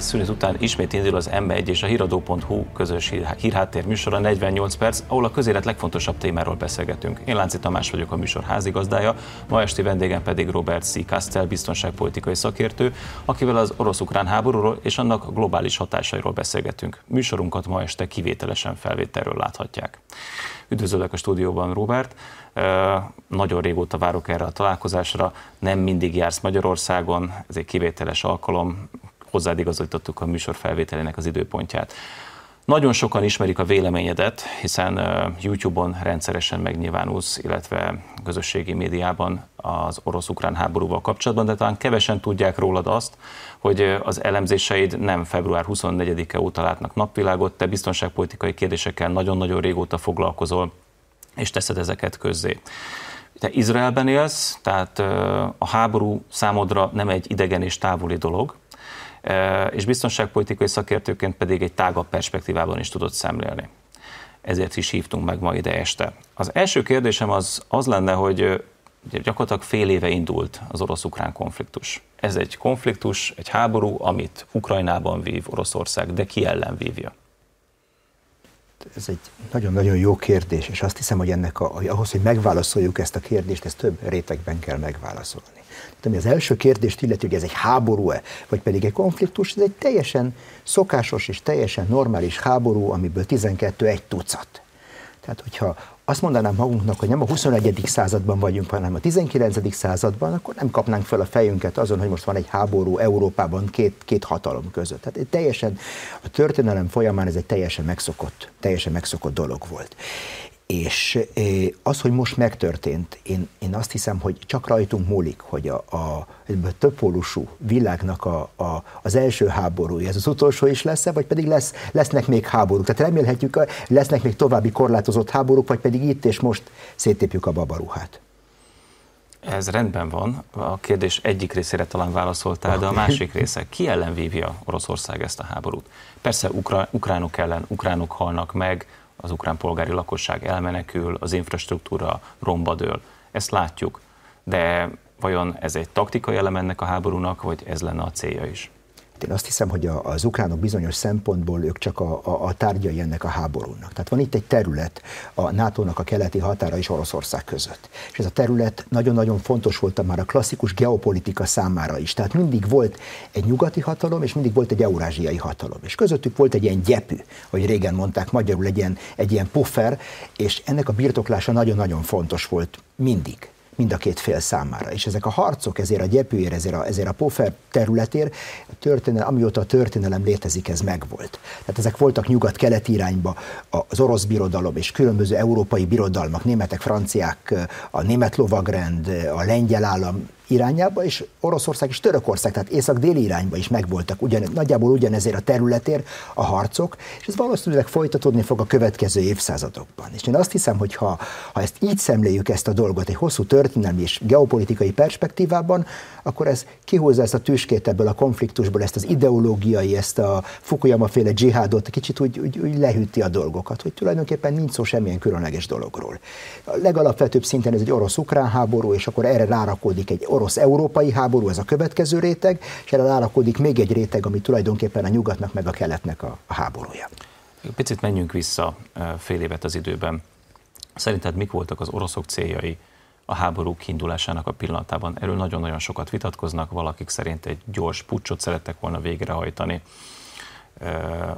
és szünet után ismét indul az M1 és a híradó.hu közös hírháttér műsora 48 perc, ahol a közélet legfontosabb témáról beszélgetünk. Én Lánci Tamás vagyok a műsor házigazdája, ma esti vendégem pedig Robert C. Kastel, biztonságpolitikai szakértő, akivel az orosz-ukrán háborúról és annak globális hatásairól beszélgetünk. Műsorunkat ma este kivételesen felvételről láthatják. Üdvözöllek a stúdióban, Robert. Nagyon régóta várok erre a találkozásra. Nem mindig jársz Magyarországon, ez egy kivételes alkalom. Hozzád igazítottuk a műsor felvételének az időpontját. Nagyon sokan ismerik a véleményedet, hiszen YouTube-on rendszeresen megnyilvánulsz, illetve közösségi médiában az orosz-ukrán háborúval kapcsolatban, de talán kevesen tudják rólad azt, hogy az elemzéseid nem február 24-e óta látnak napvilágot, te biztonságpolitikai kérdésekkel nagyon-nagyon régóta foglalkozol, és teszed ezeket közzé. Te Izraelben élsz, tehát a háború számodra nem egy idegen és távoli dolog, és biztonságpolitikai szakértőként pedig egy tágabb perspektívában is tudod szemlélni. Ezért is hívtunk meg ma ide este. Az első kérdésem az, az lenne, hogy gyakorlatilag fél éve indult az orosz-ukrán konfliktus. Ez egy konfliktus, egy háború, amit Ukrajnában vív Oroszország, de ki ellen vívja? Ez egy nagyon-nagyon jó kérdés, és azt hiszem, hogy ennek a, ahhoz, hogy megválaszoljuk ezt a kérdést, ezt több rétegben kell megválaszolni. Tehát ami az első kérdést illeti, hogy ez egy háború-e, vagy pedig egy konfliktus, ez egy teljesen szokásos és teljesen normális háború, amiből 12 egy tucat. Tehát, hogyha azt mondanám magunknak, hogy nem a 21. században vagyunk, hanem a 19. században, akkor nem kapnánk fel a fejünket azon, hogy most van egy háború Európában két, két hatalom között. Tehát teljesen, a történelem folyamán ez egy teljesen megszokott, teljesen megszokott dolog volt. És az, hogy most megtörtént, én, én azt hiszem, hogy csak rajtunk múlik, hogy a, a többpólusú világnak a, a, az első háborúja, ez az utolsó is lesz-e, vagy pedig lesz, lesznek még háborúk. Tehát remélhetjük, lesznek még további korlátozott háborúk, vagy pedig itt és most széttépjük a babaruhát. Ez rendben van. A kérdés egyik részére talán válaszoltál, de a másik része, ki ellen vívja Oroszország ezt a háborút? Persze ukra, ukránok ellen, ukránok halnak meg, az ukrán polgári lakosság elmenekül, az infrastruktúra rombadől. Ezt látjuk. De vajon ez egy taktikai elem ennek a háborúnak, vagy ez lenne a célja is? Én azt hiszem, hogy az ukránok bizonyos szempontból ők csak a, a, a tárgyai ennek a háborúnak. Tehát van itt egy terület a NATO-nak a keleti határa és Oroszország között. És ez a terület nagyon-nagyon fontos volt már a klasszikus geopolitika számára is. Tehát mindig volt egy nyugati hatalom, és mindig volt egy eurázsiai hatalom. És közöttük volt egy ilyen gyepű, hogy régen mondták, magyarul egy ilyen, egy ilyen puffer, és ennek a birtoklása nagyon-nagyon fontos volt mindig mind a két fél számára. És ezek a harcok ezért a gyepőért, ezért a, ezért a pofer területért, a történelem, amióta a történelem létezik, ez megvolt. Tehát ezek voltak nyugat-kelet irányba, az orosz birodalom és különböző európai birodalmak, németek, franciák, a német lovagrend, a lengyel állam, irányába, és Oroszország és Törökország, tehát észak-déli irányba is megvoltak ugyan, nagyjából ugyanezért a területért a harcok, és ez valószínűleg folytatódni fog a következő évszázadokban. És én azt hiszem, hogy ha, ha ezt így szemléljük ezt a dolgot egy hosszú történelmi és geopolitikai perspektívában, akkor ez kihozza ezt a tüskét ebből a konfliktusból, ezt az ideológiai, ezt a Fukuyama féle dzsihádot, kicsit úgy, úgy, úgy lehűti a dolgokat, hogy tulajdonképpen nincs szó semmilyen különleges dologról. A legalapvetőbb szinten ez egy orosz-ukrán háború, és akkor erre rárakódik egy orosz-európai háború, ez a következő réteg, és erre rárakódik még egy réteg, ami tulajdonképpen a nyugatnak meg a keletnek a, a háborúja. Picit menjünk vissza fél évet az időben. Szerinted mik voltak az oroszok céljai a háború kiindulásának a pillanatában? Erről nagyon-nagyon sokat vitatkoznak, valakik szerint egy gyors pucsot szerettek volna végrehajtani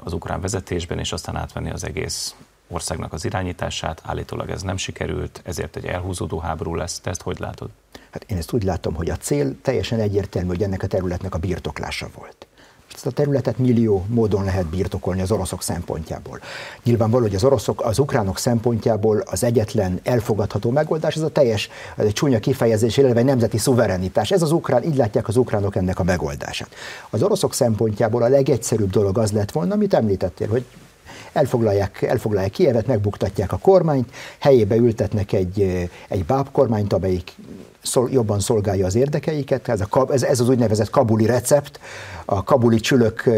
az ukrán vezetésben, és aztán átvenni az egész országnak az irányítását. Állítólag ez nem sikerült, ezért egy elhúzódó háború lesz. Te ezt hogy látod? Hát én ezt úgy látom, hogy a cél teljesen egyértelmű, hogy ennek a területnek a birtoklása volt. Ezt a területet millió módon lehet birtokolni az oroszok szempontjából. Nyilvánvaló, hogy az oroszok, az ukránok szempontjából az egyetlen elfogadható megoldás, ez a teljes, ez egy csúnya kifejezés, illetve nemzeti szuverenitás. Ez az ukrán, így látják az ukránok ennek a megoldását. Az oroszok szempontjából a legegyszerűbb dolog az lett volna, amit említettél, hogy elfoglalják, elfoglalják Kievet, megbuktatják a kormányt, helyébe ültetnek egy, egy báb kormányt, amelyik szol, jobban szolgálja az érdekeiket. Ez, a, ez, ez az úgynevezett kabuli recept, a kabuli csülök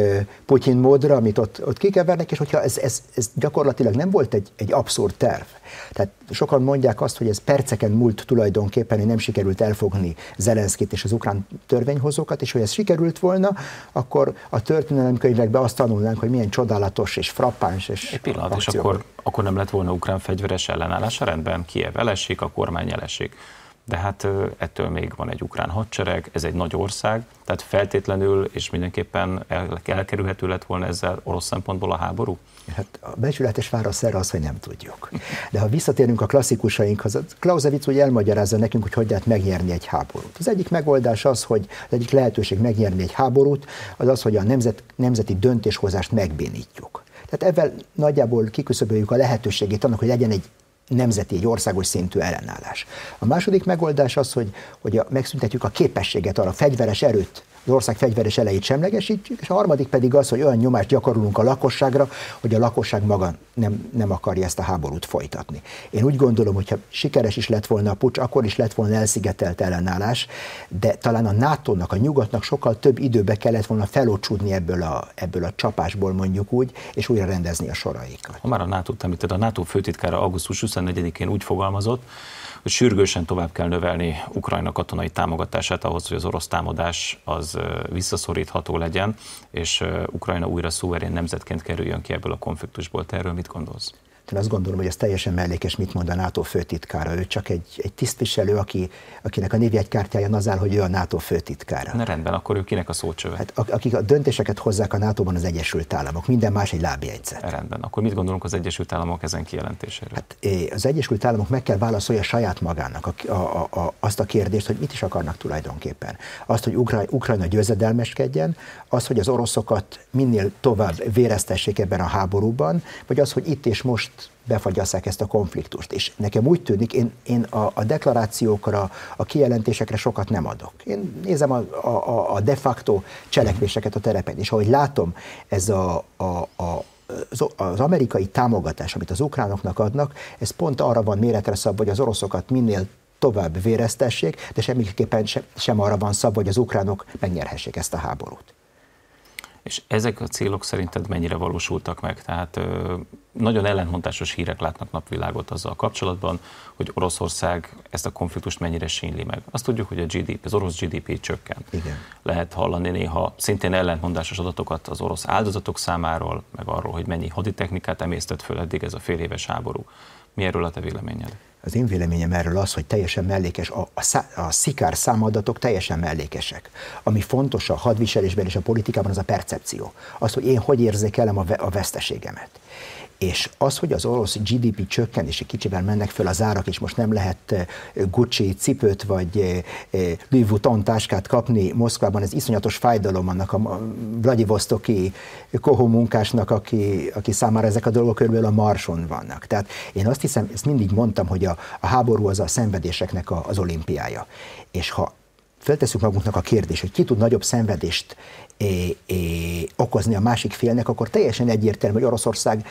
Putyin módra, amit ott, ott kikevernek, és hogyha ez, ez, ez gyakorlatilag nem volt egy, egy abszurd terv. Tehát sokan mondják azt, hogy ez perceken múlt tulajdonképpen, hogy nem sikerült elfogni Zelenszkit és az ukrán törvényhozókat, és hogy ez sikerült volna, akkor a történelemkönyvekben azt tanulnánk, hogy milyen csodálatos és frappáns és Egy pillanat, és akkor, akkor nem lett volna ukrán fegyveres ellenállása, rendben, Kiev elesik, a kormány elesik de hát ettől még van egy ukrán hadsereg, ez egy nagy ország, tehát feltétlenül és mindenképpen el, elkerülhető lett volna ezzel orosz szempontból a háború? Hát a becsületes válasz erre az, hogy nem tudjuk. De ha visszatérünk a klasszikusainkhoz, Clausewitz úgy elmagyarázza nekünk, hogy hogy lehet megnyerni egy háborút. Az egyik megoldás az, hogy az egyik lehetőség megnyerni egy háborút, az az, hogy a nemzet, nemzeti döntéshozást megbénítjuk. Tehát ezzel nagyjából kiküszöböljük a lehetőségét annak, hogy legyen egy nemzeti, egy országos szintű ellenállás. A második megoldás az, hogy, hogy megszüntetjük a képességet arra, a fegyveres erőt az ország fegyveres elejét semlegesítjük, és a harmadik pedig az, hogy olyan nyomást gyakorolunk a lakosságra, hogy a lakosság maga nem, nem akarja ezt a háborút folytatni. Én úgy gondolom, hogyha sikeres is lett volna a pucs, akkor is lett volna elszigetelt ellenállás, de talán a NATO-nak, a nyugatnak sokkal több időbe kellett volna felocsúdni ebből a, ebből a csapásból mondjuk úgy, és újra rendezni a soraikat. Ha már a NATO-t említed, a NATO főtitkára augusztus 24-én úgy fogalmazott, hogy sürgősen tovább kell növelni Ukrajna katonai támogatását ahhoz, hogy az orosz támadás az visszaszorítható legyen, és Ukrajna újra szuverén nemzetként kerüljön ki ebből a konfliktusból. Te erről mit gondolsz? Én azt gondolom, hogy ez teljesen mellékes, mit mond a NATO főtitkára. Ő csak egy, egy tisztviselő, aki, akinek a névjegykártyája az áll, hogy ő a NATO főtitkára. Na rendben, akkor ő kinek a szócsöve? Hát, akik a döntéseket hozzák a NATO-ban az Egyesült Államok, minden más egy lábjegyzet. Rendben, akkor mit gondolunk az Egyesült Államok ezen kijelentéséről? Hát az Egyesült Államok meg kell válaszolja saját magának a, a, a, azt a kérdést, hogy mit is akarnak tulajdonképpen. Azt, hogy Ukrajna, Ukrajna győzedelmeskedjen, az, hogy az oroszokat minél tovább véreztessék ebben a háborúban, vagy az, hogy itt és most befagyasszák ezt a konfliktust. És nekem úgy tűnik, én, én a, a deklarációkra, a kijelentésekre sokat nem adok. Én nézem a, a, a de facto cselekvéseket a terepen, és ahogy látom, ez a, a, a az amerikai támogatás, amit az ukránoknak adnak, ez pont arra van méretre szabva, hogy az oroszokat minél tovább véreztessék, de semmiképpen sem, sem arra van szabva, hogy az ukránok megnyerhessék ezt a háborút. És ezek a célok szerinted mennyire valósultak meg? Tehát nagyon ellentmondásos hírek látnak napvilágot azzal kapcsolatban, hogy Oroszország ezt a konfliktust mennyire sínli meg. Azt tudjuk, hogy a GDP, az orosz GDP csökken. Igen. Lehet hallani néha szintén ellentmondásos adatokat az orosz áldozatok számáról, meg arról, hogy mennyi haditechnikát emésztett föl eddig ez a fél éves háború. Mi erről a te véleményed? Az én véleményem erről az, hogy teljesen mellékes, a, a, szá, a szikár számadatok teljesen mellékesek. Ami fontos a hadviselésben és a politikában, az a percepció. Az, hogy én hogy érzékelem a, a veszteségemet. És az, hogy az orosz GDP csökken, és egy kicsivel mennek föl az árak, és most nem lehet eh, Gucci cipőt vagy eh, eh, Louis Vuitton táskát kapni Moszkvában, ez iszonyatos fájdalom annak a Vladivostoki kohó munkásnak, aki, aki számára ezek a dolgok körülbelül a marson vannak. Tehát én azt hiszem, ezt mindig mondtam, hogy a, a háború az a szenvedéseknek a, az olimpiája. És ha feltesszük magunknak a kérdést, hogy ki tud nagyobb szenvedést é, é, okozni a másik félnek, akkor teljesen egyértelmű, hogy Oroszország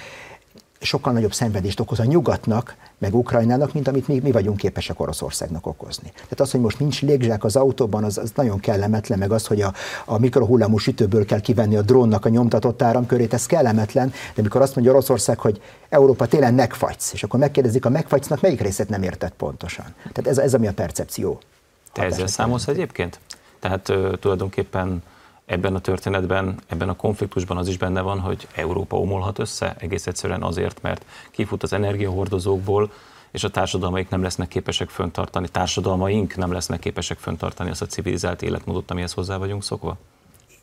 sokkal nagyobb szenvedést okoz a nyugatnak, meg Ukrajnának, mint amit mi, mi vagyunk képesek Oroszországnak okozni. Tehát az, hogy most nincs légzsák az autóban, az, az nagyon kellemetlen, meg az, hogy a, a mikrohullámú sütőből kell kivenni a drónnak a nyomtatott áramkörét, ez kellemetlen, de mikor azt mondja Oroszország, hogy Európa télen megfagysz, és akkor megkérdezik, a megfagysznak melyik részét nem értett pontosan. Tehát ez, ez ami a percepció. Te ezzel számolsz egyébként? Tehát uh, tulajdonképpen ebben a történetben, ebben a konfliktusban az is benne van, hogy Európa omolhat össze, egész egyszerűen azért, mert kifut az energiahordozókból, és a társadalmaik nem lesznek képesek föntartani, társadalmaink nem lesznek képesek föntartani azt a civilizált életmódot, amihez hozzá vagyunk szokva?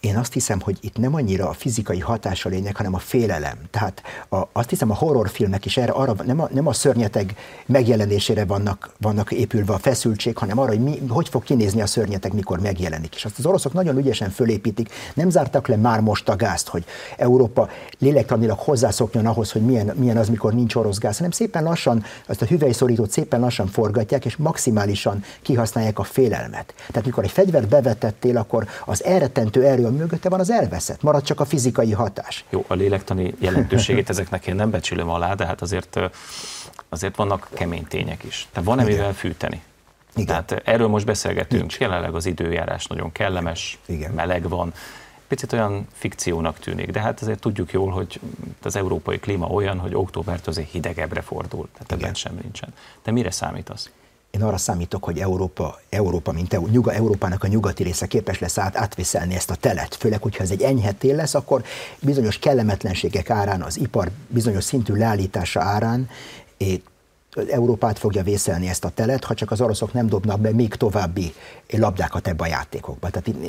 Én azt hiszem, hogy itt nem annyira a fizikai hatása lényeg, hanem a félelem. Tehát a, azt hiszem, a horrorfilmek is erre, arra, nem, a, nem a szörnyeteg megjelenésére vannak, vannak épülve a feszültség, hanem arra, hogy mi, hogy fog kinézni a szörnyeteg, mikor megjelenik. És azt az oroszok nagyon ügyesen fölépítik, nem zártak le már most a gázt, hogy Európa lélektanilag hozzászokjon ahhoz, hogy milyen, milyen az, mikor nincs orosz gáz, hanem szépen lassan, azt a hüvelyszorítót szépen lassan forgatják, és maximálisan kihasználják a félelmet. Tehát mikor egy fegyvert bevetettél, akkor az elrettentő erő a mögötte van, az elveszett. Marad csak a fizikai hatás. Jó, a lélektani jelentőségét ezeknek én nem becsülöm alá, de hát azért, azért vannak kemény tények is. Tehát van-e mivel fűteni? Igen. Tehát erről most beszélgetünk. Nincs. Jelenleg az időjárás nagyon kellemes, Igen. meleg van. Picit olyan fikciónak tűnik, de hát azért tudjuk jól, hogy az európai klíma olyan, hogy októbertől azért hidegebbre fordul, tehát ebben sem nincsen. De mire számítasz? Én arra számítok, hogy Európa, Európa mint EU, nyuga, Európának a nyugati része képes lesz át, átviszelni ezt a telet. Főleg, hogyha ez egy enyhe tél lesz, akkor bizonyos kellemetlenségek árán, az ipar bizonyos szintű leállítása árán Európát fogja vészelni ezt a telet, ha csak az oroszok nem dobnak be még további labdákat ebbe a játékokba. Tehát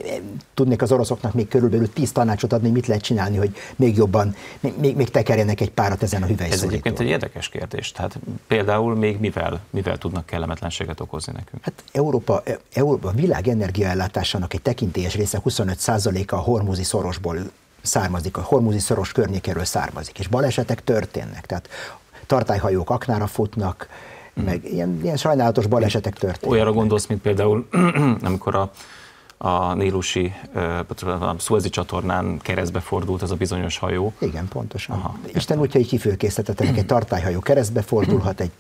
tudnék az oroszoknak még körülbelül tíz tanácsot adni, mit lehet csinálni, hogy még jobban, még, még tekerjenek egy párat ezen a hüvelyszorítóon. Ez egyébként egy érdekes kérdés. Tehát például még mivel, mivel tudnak kellemetlenséget okozni nekünk? Hát Európa, Európa a világ energiaellátásának egy tekintélyes része 25%-a a hormúzi szorosból származik, a hormúzi szoros környékéről származik, és balesetek történnek. Tehát tartályhajók aknára futnak, mm. meg ilyen, ilyen sajnálatos balesetek történnek. Olyanra gondolsz, mint például, amikor a, a Nílusi, a Szuezi csatornán keresztbe fordult az a bizonyos hajó. Igen, pontosan. Aha, Isten útja így kifőkészítettek, egy tartályhajó keresztbe fordulhat, egy,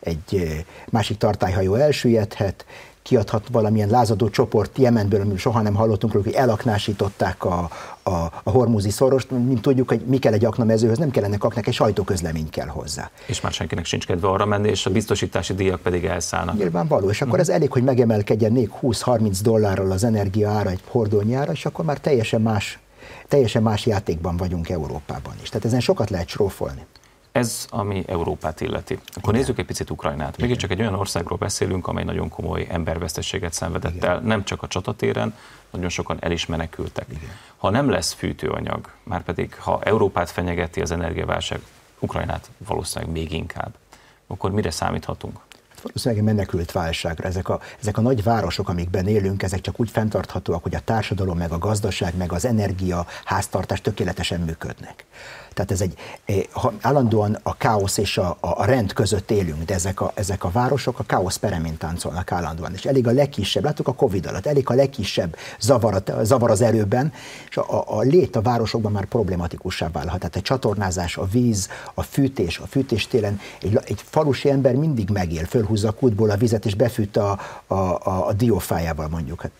egy másik tartályhajó elsüllyedhet, kiadhat valamilyen lázadó csoport Jemenből, amiről soha nem hallottunk róla, hogy elaknásították a, a, a hormúzi szorost, mint tudjuk, hogy mi kell egy aknamezőhöz, nem kellene aknak, egy sajtóközlemény kell hozzá. És már senkinek sincs kedve arra menni, és a biztosítási díjak pedig elszállnak. Nyilvánvaló, és akkor ez elég, hogy megemelkedjen még 20-30 dollárral az energia ára egy hordónyára, és akkor már teljesen más, teljesen más játékban vagyunk Európában is. Tehát ezen sokat lehet srófolni. Ez, ami Európát illeti. Akkor Igen. nézzük egy picit Ukrajnát. Mégis csak egy olyan országról beszélünk, amely nagyon komoly emberveszteséget szenvedett Igen. el, nem csak a csatatéren, nagyon sokan el is menekültek. Igen. Ha nem lesz fűtőanyag, már pedig ha Európát fenyegeti az energiaválság, Ukrajnát valószínűleg még inkább, akkor mire számíthatunk? valószínűleg menekült válságra. Ezek a, ezek a nagy városok, amikben élünk, ezek csak úgy fenntarthatóak, hogy a társadalom, meg a gazdaság, meg az energia, háztartás tökéletesen működnek. Tehát ez egy, eh, ha állandóan a káosz és a, a rend között élünk, de ezek a, ezek a városok a káosz peremén táncolnak állandóan. És elég a legkisebb, láttuk a Covid alatt, elég a legkisebb zavar, zavar az erőben, és a, a lét a városokban már problematikussá válhat. Tehát a csatornázás, a víz, a fűtés, a fűtés télen egy, egy falusi ember mindig megél, fölhúzza a kútból a vizet, és befűt a, a, a, a diófájával mondjuk. Hát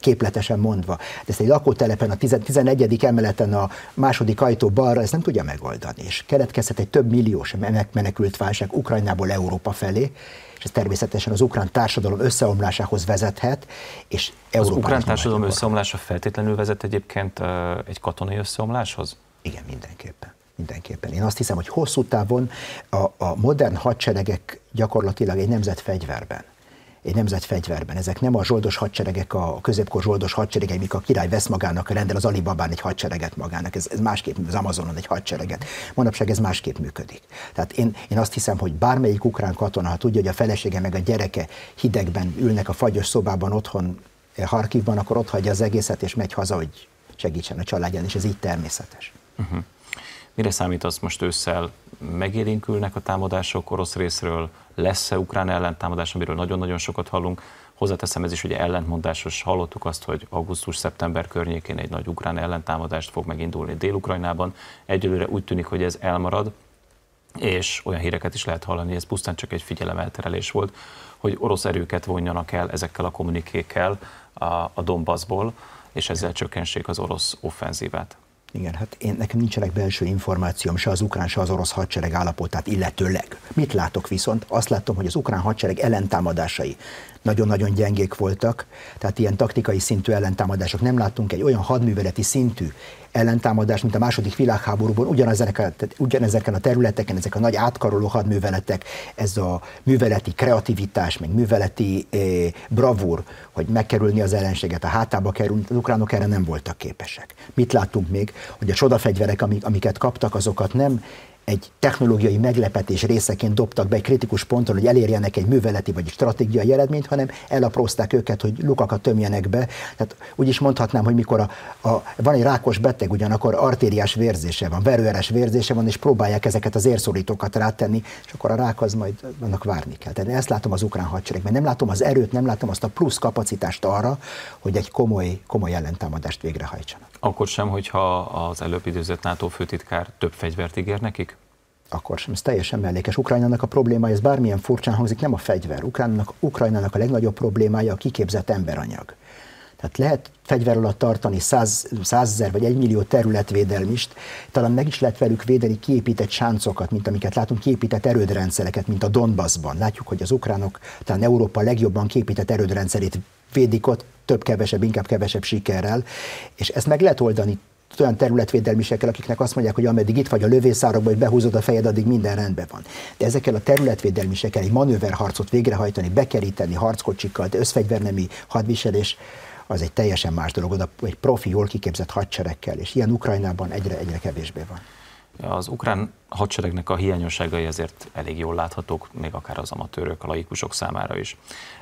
képletesen mondva. De ezt egy lakótelepen, a 11. emeleten a második ajtó balra, ezt nem tudja megoldani. És keletkezhet egy több milliós menekült válság Ukrajnából Európa felé, és ez természetesen az ukrán társadalom összeomlásához vezethet, és Európa. Az ukrán társadalom összeomlása feltétlenül vezet egyébként egy katonai összeomláshoz? Igen, mindenképpen. Mindenképpen. Én azt hiszem, hogy hosszú távon a, a modern hadseregek gyakorlatilag egy nemzet fegyverben egy nemzet fegyverben. Ezek nem a zsoldos hadseregek, a középkor zsoldos hadseregek, mik a király vesz magának, rendel az Alibabán egy hadsereget magának, ez, ez másképp, az Amazonon egy hadsereget. Manapság ez másképp működik. Tehát én, én azt hiszem, hogy bármelyik ukrán katona, ha tudja, hogy a felesége meg a gyereke hidegben ülnek a fagyos szobában otthon eh, Harkivban, akkor ott hagyja az egészet, és megy haza, hogy segítsen a családján, és ez így természetes. Uh-huh. Mire számítasz most ősszel? Megélénkülnek a támadások orosz részről? Lesz-e ukrán ellentámadás, amiről nagyon-nagyon sokat hallunk? Hozzáteszem, ez is ugye ellentmondásos. Hallottuk azt, hogy augusztus-szeptember környékén egy nagy ukrán ellentámadást fog megindulni Dél-Ukrajnában. Egyelőre úgy tűnik, hogy ez elmarad, és olyan híreket is lehet hallani, ez pusztán csak egy figyelemelterelés volt, hogy orosz erőket vonjanak el ezekkel a kommunikékkel a, a Donbassból, és ezzel csökkentsék az orosz offenzívát. Igen, hát én, nekem nincsenek belső információm se az ukrán, se az orosz hadsereg állapotát illetőleg. Mit látok viszont? Azt látom, hogy az ukrán hadsereg ellentámadásai nagyon-nagyon gyengék voltak, tehát ilyen taktikai szintű ellentámadások. Nem láttunk egy olyan hadműveleti szintű ellentámadást, mint a második világháborúban, ugyanezeken, a területeken, ezek a nagy átkaroló hadműveletek, ez a műveleti kreativitás, meg műveleti eh, bravúr, hogy megkerülni az ellenséget, a hátába kerülni, az ukránok erre nem voltak képesek. Mit láttunk még, hogy a csodafegyverek, amik, amiket kaptak, azokat nem egy technológiai meglepetés részeként dobtak be egy kritikus ponton, hogy elérjenek egy műveleti vagy egy stratégiai eredményt, hanem elaprózták őket, hogy lukakat tömjenek be. Tehát úgy is mondhatnám, hogy mikor a, a, van egy rákos beteg, ugyanakkor artériás vérzése van, verőeres vérzése van, és próbálják ezeket az érszorítókat rátenni, és akkor a rák az majd annak várni kell. Tehát ezt látom az ukrán hadseregben. Nem látom az erőt, nem látom azt a plusz kapacitást arra, hogy egy komoly, komoly ellentámadást végrehajtsanak. Akkor sem, hogyha az előbb időzött NATO főtitkár több fegyvert ígér nekik? Akkor sem, ez teljesen mellékes. Ukrajnának a problémája, ez bármilyen furcsán hangzik, nem a fegyver. Ukrajnának, Ukrajnának a legnagyobb problémája a kiképzett emberanyag. Tehát lehet fegyver alatt tartani százezer vagy egy millió területvédelmist, talán meg is lehet velük védeni kiépített sáncokat, mint amiket látunk, kiépített erődrendszereket, mint a Donbassban. Látjuk, hogy az ukránok talán Európa legjobban kiépített erődrendszerét védik ott, több-kevesebb, inkább kevesebb sikerrel, és ezt meg lehet oldani olyan területvédelmisekkel, akiknek azt mondják, hogy ameddig itt vagy a lövészárokban, hogy behúzod a fejed, addig minden rendben van. De ezekkel a területvédelmisekkel egy manőverharcot végrehajtani, bekeríteni harckocsikkal, de összfegyvernemi hadviselés, az egy teljesen más dolog, oda egy profi, jól kiképzett hadseregkel, és ilyen Ukrajnában egyre, egyre kevésbé van. Az ukrán hadseregnek a hiányosságai ezért elég jól láthatók, még akár az amatőrök, a laikusok számára is.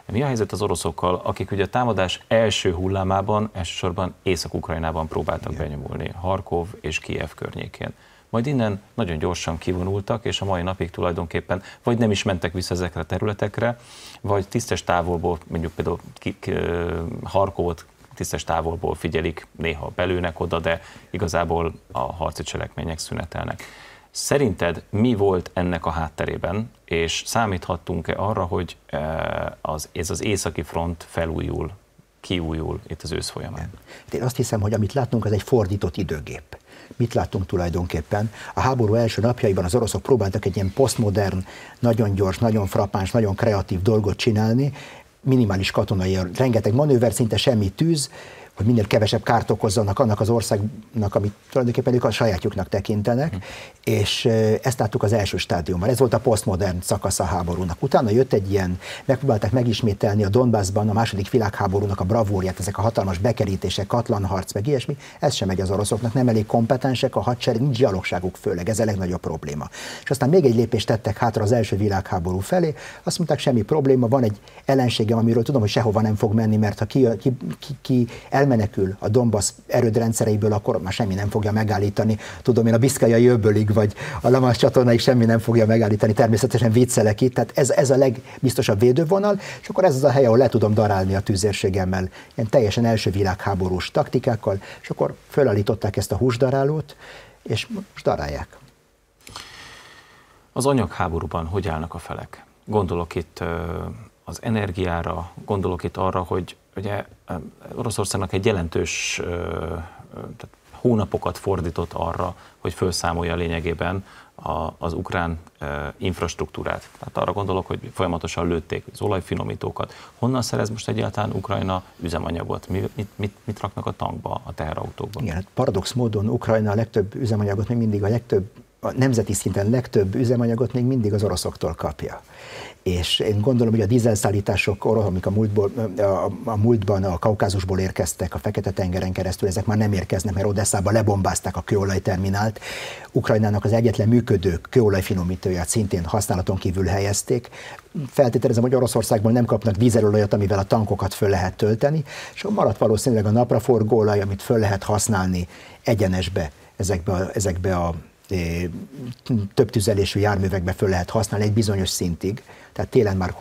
Mi a helyzet az oroszokkal, akik ugye a támadás első hullámában elsősorban Észak-Ukrajnában próbáltak Igen. benyomulni, Harkov és Kiev környékén. Majd innen nagyon gyorsan kivonultak, és a mai napig tulajdonképpen vagy nem is mentek vissza ezekre a területekre, vagy tisztes távolból, mondjuk például Harkovot tisztes távolból figyelik, néha belőnek oda, de igazából a harci cselekmények szünetelnek. Szerinted mi volt ennek a hátterében, és számíthattunk-e arra, hogy e, az, ez az északi front felújul, kiújul itt az ősz folyamán? Én azt hiszem, hogy amit látunk, az egy fordított időgép. Mit láttunk tulajdonképpen? A háború első napjaiban az oroszok próbáltak egy ilyen posztmodern, nagyon gyors, nagyon frappáns, nagyon kreatív dolgot csinálni, minimális katonai, rengeteg manőver, szinte semmi tűz, hogy minél kevesebb kárt okozzanak annak az országnak, amit tulajdonképpen ők a sajátjuknak tekintenek, hm. és ezt láttuk az első stádiumban. Ez volt a posztmodern szakasz a háborúnak. Utána jött egy ilyen, megpróbálták megismételni a Donbassban a második világháborúnak a bravúrját, ezek a hatalmas bekerítések, katlanharc, meg ilyesmi, ez sem megy az oroszoknak, nem elég kompetensek, a hadsereg, nincs gyalogságuk főleg, ez a legnagyobb probléma. És aztán még egy lépést tettek hátra az első világháború felé, azt mondták, semmi probléma, van egy ellenségem, amiről tudom, hogy sehova nem fog menni, mert ha ki, ki, ki, ki el elmenekül a Donbass erődrendszereiből, akkor már semmi nem fogja megállítani. Tudom én a Biszkajai öbölig, vagy a Lamas csatornáig semmi nem fogja megállítani. Természetesen viccelek itt, tehát ez, ez a legbiztosabb védővonal, és akkor ez az a hely, ahol le tudom darálni a tűzérségemmel, ilyen teljesen első világháborús taktikákkal, és akkor fölállították ezt a húsdarálót, és most darálják. Az anyagháborúban hogy állnak a felek? Gondolok itt az energiára, gondolok itt arra, hogy ugye Oroszországnak egy jelentős tehát hónapokat fordított arra, hogy felszámolja lényegében a, az ukrán e, infrastruktúrát. Tehát arra gondolok, hogy folyamatosan lőtték az olajfinomítókat. Honnan szerez most egyáltalán Ukrajna üzemanyagot? Mi, mit, mit, mit raknak a tankba, a teherautókba? Igen, hát paradox módon Ukrajna a legtöbb üzemanyagot még mindig a legtöbb a nemzeti szinten legtöbb üzemanyagot még mindig az oroszoktól kapja és én gondolom, hogy a dízelszállítások, amik a, múltból, a, a múltban a Kaukázusból érkeztek a Fekete-tengeren keresztül, ezek már nem érkeznek, mert Odesszába lebombázták a kőolajterminált. Ukrajnának az egyetlen működő kőolajfinomítóját szintén használaton kívül helyezték. Feltételezem, hogy Oroszországból nem kapnak dízelolajat, amivel a tankokat föl lehet tölteni, és maradt valószínűleg a napraforgóolaj, amit föl lehet használni egyenesbe ezekbe a, ezekbe a több tüzelésű járművekbe föl lehet használni egy bizonyos szintig tehát télen már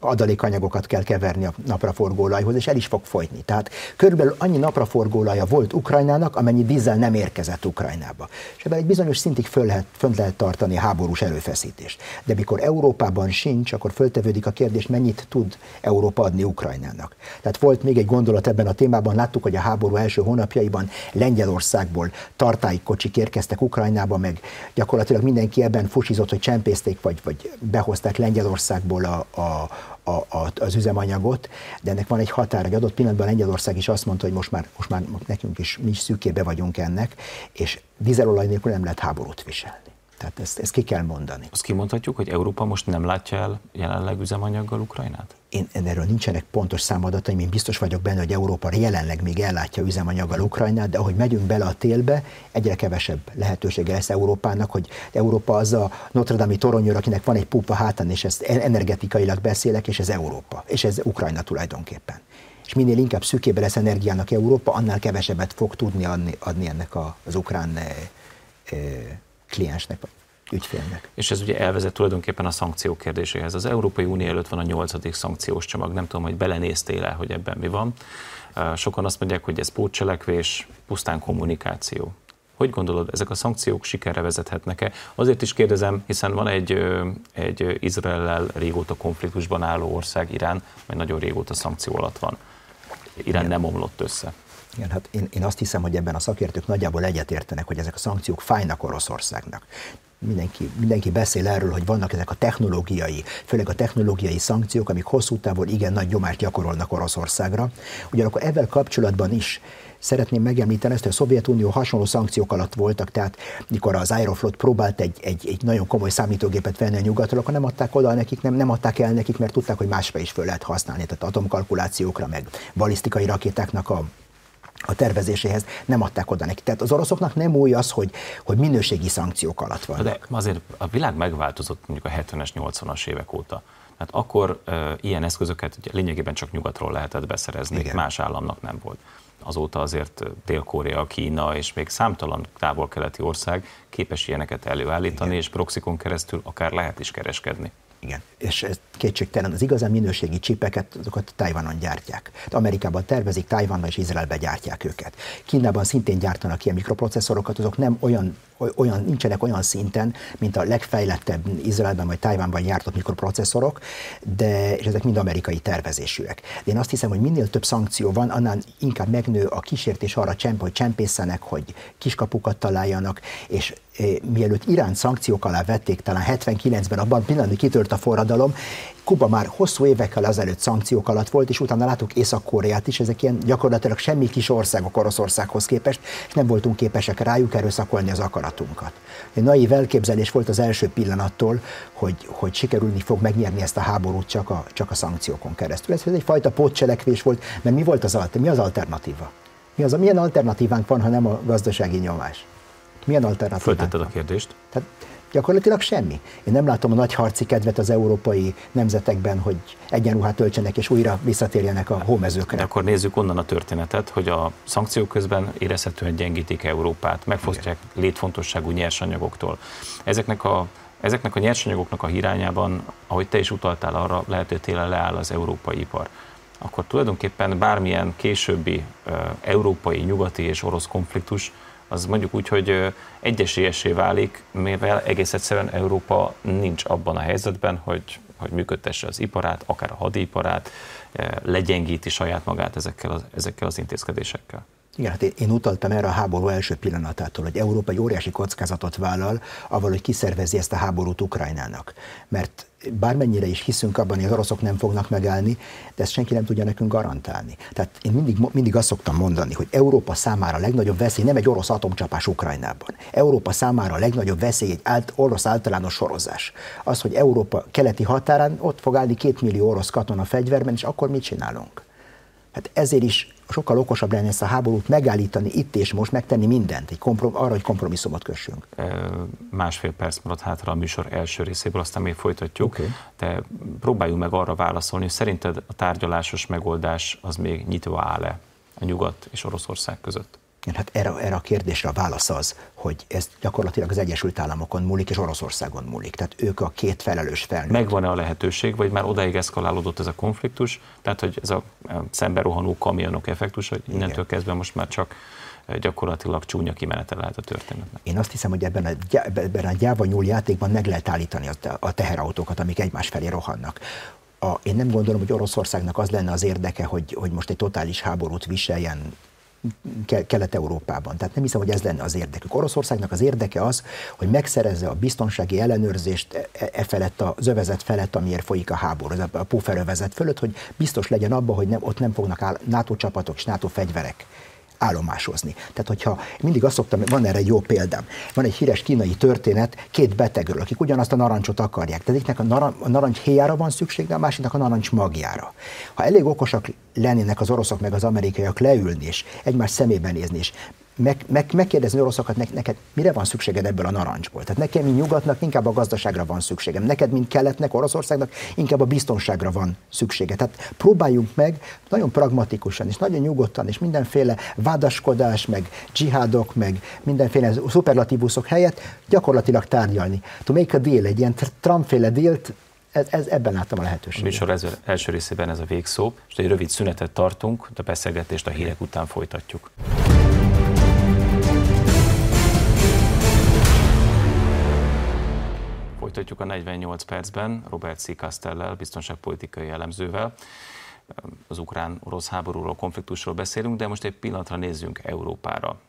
adalékanyagokat kell keverni a napraforgóolajhoz, és el is fog folytni. Tehát körülbelül annyi napraforgóolaja volt Ukrajnának, amennyi dízel nem érkezett Ukrajnába. És ebben egy bizonyos szintig föl lehet, föl lehet tartani a háborús erőfeszítést. De mikor Európában sincs, akkor föltevődik a kérdés, mennyit tud Európa adni Ukrajnának. Tehát volt még egy gondolat ebben a témában, láttuk, hogy a háború első hónapjaiban Lengyelországból tartálykocsik érkeztek Ukrajnába, meg gyakorlatilag mindenki ebben fusizott, hogy csempészték, vagy, vagy behozták Lengyelországba Lengyelországból a, a, a, a, az üzemanyagot, de ennek van egy határ, egy adott pillanatban Lengyelország is azt mondta, hogy most már, most már nekünk is, mi is szűkébe vagyunk ennek, és dízelolaj nélkül nem lehet háborút viselni. Tehát ezt, ezt ki kell mondani. Azt kimondhatjuk, hogy Európa most nem látja el jelenleg üzemanyaggal Ukrajnát? Én erről nincsenek pontos számadataim, én biztos vagyok benne, hogy Európa jelenleg még ellátja üzemanyaggal Ukrajnát, de ahogy megyünk bele a télbe, egyre kevesebb lehetősége lesz Európának, hogy Európa az a Notre Dame toronyor, akinek van egy pupa hátán, és ezt energetikailag beszélek, és ez Európa, és ez Ukrajna tulajdonképpen. És minél inkább szűkébe lesz energiának Európa, annál kevesebbet fog tudni adni, adni ennek az ukrán kliensnek, ügyfélnek. És ez ugye elvezet tulajdonképpen a szankciók kérdéséhez. Az Európai Unió előtt van a nyolcadik szankciós csomag, nem tudom, hogy belenéztél el, hogy ebben mi van. Sokan azt mondják, hogy ez pótcselekvés, pusztán kommunikáció. Hogy gondolod, ezek a szankciók sikerre vezethetnek-e? Azért is kérdezem, hiszen van egy, egy Izraellel régóta konfliktusban álló ország, Irán, mely nagyon régóta szankció alatt van. Irán nem omlott össze. Igen, hát én, én azt hiszem, hogy ebben a szakértők nagyjából egyetértenek, hogy ezek a szankciók fájnak Oroszországnak mindenki, mindenki beszél erről, hogy vannak ezek a technológiai, főleg a technológiai szankciók, amik hosszú távon igen nagy nyomást gyakorolnak Oroszországra. Ugyanakkor ezzel kapcsolatban is szeretném megemlíteni ezt, hogy a Szovjetunió hasonló szankciók alatt voltak, tehát mikor az Aeroflot próbált egy, egy, egy nagyon komoly számítógépet venni a nyugatról, akkor nem adták oda nekik, nem, nem adták el nekik, mert tudták, hogy másra is föl lehet használni, tehát atomkalkulációkra, meg balisztikai rakétáknak a a tervezéséhez nem adták oda neki. Tehát az oroszoknak nem új az, hogy, hogy minőségi szankciók alatt van. De azért a világ megváltozott mondjuk a 70-es, 80-as évek óta. Tehát akkor e, ilyen eszközöket ugye, lényegében csak nyugatról lehetett beszerezni, Igen. más államnak nem volt. Azóta azért Dél-Korea, Kína és még számtalan távol-keleti ország képes ilyeneket előállítani, Igen. és proxikon keresztül akár lehet is kereskedni. Igen, és ez kétségtelen, az igazán minőségi csipeket, azokat Tajvanon gyártják. Amerikában tervezik, Tajvanban és Izraelben gyártják őket. Kínában szintén gyártanak ilyen mikroprocesszorokat, azok nem olyan olyan, nincsenek olyan szinten, mint a legfejlettebb Izraelben vagy Tajvánban gyártott mikroprocesszorok, de és ezek mind amerikai tervezésűek. De én azt hiszem, hogy minél több szankció van, annál inkább megnő a kísértés arra, hogy csempészenek, hogy kiskapukat találjanak, és eh, mielőtt Irán szankciók alá vették, talán 79-ben abban pillanatban kitört a forradalom, Kuba már hosszú évekkel ezelőtt szankciók alatt volt, és utána látok Észak-Koreát is, ezek ilyen gyakorlatilag semmi kis országok Oroszországhoz képest, és nem voltunk képesek rájuk erőszakolni az akaratunkat. Egy naív elképzelés volt az első pillanattól, hogy, hogy sikerülni fog megnyerni ezt a háborút csak a, csak a szankciókon keresztül. Ez egyfajta pótcselekvés volt, mert mi volt az, mi az alternatíva? Mi az, milyen alternatívánk van, ha nem a gazdasági nyomás? Milyen alternatívánk Föltetted a kérdést. Tehát Gyakorlatilag semmi. Én nem látom a nagy harci kedvet az európai nemzetekben, hogy egyenruhát töltsenek és újra visszatérjenek a hómezőkre. De akkor nézzük onnan a történetet, hogy a szankciók közben érezhetően gyengítik Európát, megfosztják létfontosságú nyersanyagoktól. Ezeknek a Ezeknek a nyersanyagoknak a hirányában, ahogy te is utaltál arra, lehet, hogy télen leáll az európai ipar akkor tulajdonképpen bármilyen későbbi uh, európai, nyugati és orosz konfliktus az mondjuk úgy, hogy egyesélyesé válik, mivel egész egyszerűen Európa nincs abban a helyzetben, hogy, hogy működtesse az iparát, akár a hadiparát, legyengíti saját magát ezekkel az, ezekkel az intézkedésekkel. Igen, hát én utaltam erre a háború első pillanatától, hogy Európa egy óriási kockázatot vállal, avval, hogy kiszervezi ezt a háborút Ukrajnának. Mert bármennyire is hiszünk abban, hogy az oroszok nem fognak megállni, de ezt senki nem tudja nekünk garantálni. Tehát én mindig, mindig azt szoktam mondani, hogy Európa számára a legnagyobb veszély nem egy orosz atomcsapás Ukrajnában. Európa számára a legnagyobb veszély egy ált, orosz általános sorozás. Az, hogy Európa keleti határán ott fog állni két millió orosz katona fegyverben, és akkor mit csinálunk? Hát ezért is sokkal okosabb lenne ezt a háborút megállítani itt és most, megtenni mindent, egy komprom- arra, hogy kompromisszumot kössünk. Másfél perc maradt hátra a műsor első részéből, aztán még folytatjuk. Okay. De próbáljunk meg arra válaszolni, hogy szerinted a tárgyalásos megoldás az még nyitva áll-e a Nyugat és Oroszország között? Hát erre, erre a kérdésre a válasz az, hogy ez gyakorlatilag az Egyesült Államokon múlik, és Oroszországon múlik. Tehát ők a két felelős felnőtt. Megvan-e a lehetőség, vagy már odaig eszkalálódott ez a konfliktus, tehát hogy ez a szembe rohanó kamionok effektus, hogy innentől Igen. kezdve most már csak eh, gyakorlatilag csúnya kimenete lehet a történetnek. Én azt hiszem, hogy ebben a, ebben a gyáva nyúl játékban meg lehet állítani a teherautókat, amik egymás felé rohannak. A, én nem gondolom, hogy Oroszországnak az lenne az érdeke, hogy, hogy most egy totális háborút viseljen Kelet-Európában. Tehát nem hiszem, hogy ez lenne az érdekük. Oroszországnak az érdeke az, hogy megszerezze a biztonsági ellenőrzést e, e, e felett, az övezet felett, amiért folyik a háború, a pufferövezet fölött, hogy biztos legyen abban, hogy nem, ott nem fognak áll, NATO csapatok és NATO fegyverek állomásozni. Tehát, hogyha mindig azt szoktam, van erre egy jó példám. Van egy híres kínai történet két betegről, akik ugyanazt a narancsot akarják. Tehát egyiknek a, naran, a narancs héjára van szükség, de a másiknak a narancs magjára. Ha elég okosak lennének az oroszok meg az amerikaiak leülni és egymás szemébe nézni, és meg, meg, megkérdezni oroszokat, ne, neked mire van szükséged ebből a narancsból? Tehát nekem, mint nyugatnak, inkább a gazdaságra van szükségem. Neked, mint keletnek, Oroszországnak, inkább a biztonságra van szüksége. Tehát próbáljunk meg nagyon pragmatikusan és nagyon nyugodtan, és mindenféle vádaskodás, meg dzsihádok, meg mindenféle szuperlatívuszok helyett gyakorlatilag tárgyalni. To make a deal, egy ilyen Trump-féle dealt, ez, ez, ebben láttam a lehetőséget. A műsor ez, első részében ez a végszó, és egy rövid szünetet tartunk, de beszélgetést a hírek után folytatjuk. Folytatjuk a 48 percben Robert C. Castellel, biztonságpolitikai elemzővel. Az ukrán-orosz háborúról, konfliktusról beszélünk, de most egy pillanatra nézzünk Európára.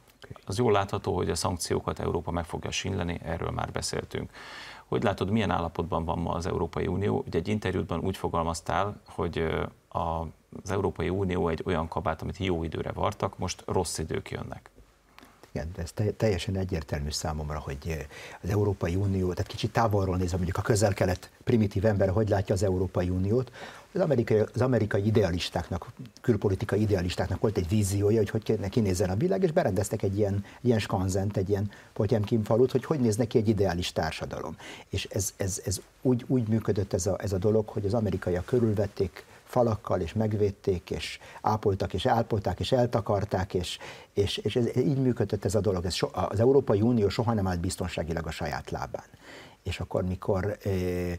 Az jól látható, hogy a szankciókat Európa meg fogja sínleni, erről már beszéltünk. Hogy látod, milyen állapotban van ma az Európai Unió? Ugye egy interjútban úgy fogalmaztál, hogy az Európai Unió egy olyan kabát, amit jó időre vartak, most rossz idők jönnek. Igen, ez teljesen egyértelmű számomra, hogy az Európai Unió, tehát kicsit távolról nézve mondjuk a közel-kelet primitív ember, hogy látja az Európai Uniót, az amerikai, az amerikai idealistáknak, külpolitikai idealistáknak volt egy víziója, hogy hogy kéne kinézzen a világ, és berendeztek egy ilyen, ilyen skanzent, egy ilyen Potyemkin falut, hogy hogy néz neki egy ideális társadalom. És ez, ez, ez úgy, úgy működött ez a, ez a dolog, hogy az amerikaiak körülvették falakkal, és megvédték, és ápoltak, és ápolták, és eltakarták, és, és, és ez, így működött ez a dolog. Ez so, az Európai Unió soha nem állt biztonságilag a saját lábán. És akkor, mikor eh,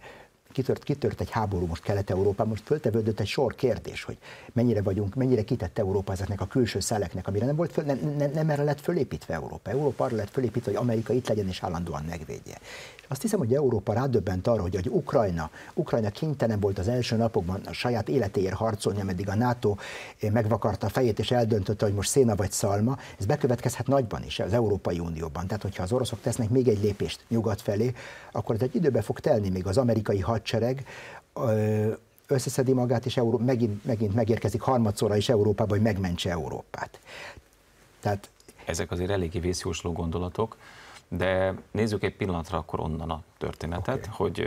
kitört, kitört egy háború most Kelet-Európában, most föltevődött egy sor kérdés, hogy mennyire vagyunk, mennyire kitett Európa ezeknek a külső szeleknek, amire nem volt föl, nem, nem, nem erre lett fölépítve Európa. Európa arra lett fölépítve, hogy Amerika itt legyen és állandóan megvédje. Azt hiszem, hogy Európa rádöbbent arra, hogy, hogy Ukrajna, Ukrajna kénytelen volt az első napokban a saját életéért harcolni, ameddig a NATO megvakarta a fejét és eldöntötte, hogy most széna vagy szalma, ez bekövetkezhet nagyban is az Európai Unióban. Tehát, hogyha az oroszok tesznek még egy lépést nyugat felé, akkor ez egy időbe fog telni, még az amerikai hadsereg összeszedi magát, és Euró- megint, megint megérkezik harmadszorra is Európába, hogy megmentse Európát. Tehát ezek azért eléggé vészjósló gondolatok. De nézzük egy pillanatra akkor onnan a történetet, okay. hogy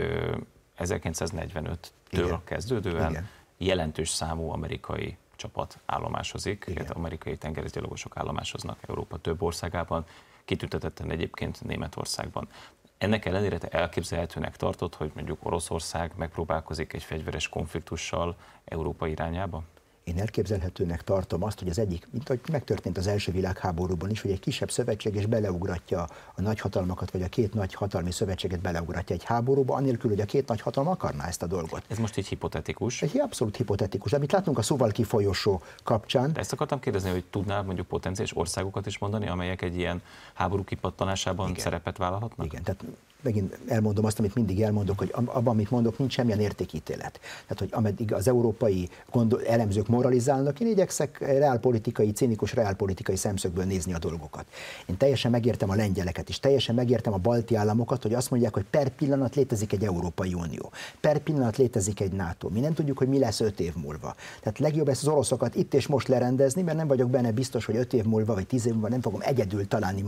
1945-től kezdődően Igen. jelentős számú amerikai csapat állomásozik, Igen. amerikai tengerészgyalogosok állomásoznak Európa több országában, kitüntetetten egyébként Németországban. Ennek ellenére te elképzelhetőnek tartod, hogy mondjuk Oroszország megpróbálkozik egy fegyveres konfliktussal Európa irányába? Én elképzelhetőnek tartom azt, hogy az egyik, mint ahogy megtörtént az első világháborúban is, hogy egy kisebb szövetség és beleugratja a nagyhatalmakat, vagy a két nagy hatalmi szövetséget beleugratja egy háborúba, anélkül, hogy a két nagy hatalom akarná ezt a dolgot. Ez most így hipotetikus. Egy abszolút hipotetikus. Amit látunk a szóval kifolyósó kapcsán. De ezt akartam kérdezni, hogy tudnál mondjuk potenciális országokat is mondani, amelyek egy ilyen háború kipattanásában Igen. szerepet vállalhatnak? Igen, tehát megint elmondom azt, amit mindig elmondok, hogy abban, amit mondok, nincs semmilyen értékítélet. Tehát, hogy ameddig az európai gondol, elemzők moralizálnak, én igyekszek reálpolitikai, cinikus reálpolitikai szemszögből nézni a dolgokat. Én teljesen megértem a lengyeleket is, teljesen megértem a balti államokat, hogy azt mondják, hogy per pillanat létezik egy Európai Unió, per pillanat létezik egy NATO. Mi nem tudjuk, hogy mi lesz öt év múlva. Tehát legjobb ezt az oroszokat itt és most lerendezni, mert nem vagyok benne biztos, hogy öt év múlva vagy tíz év múlva nem fogom egyedül találni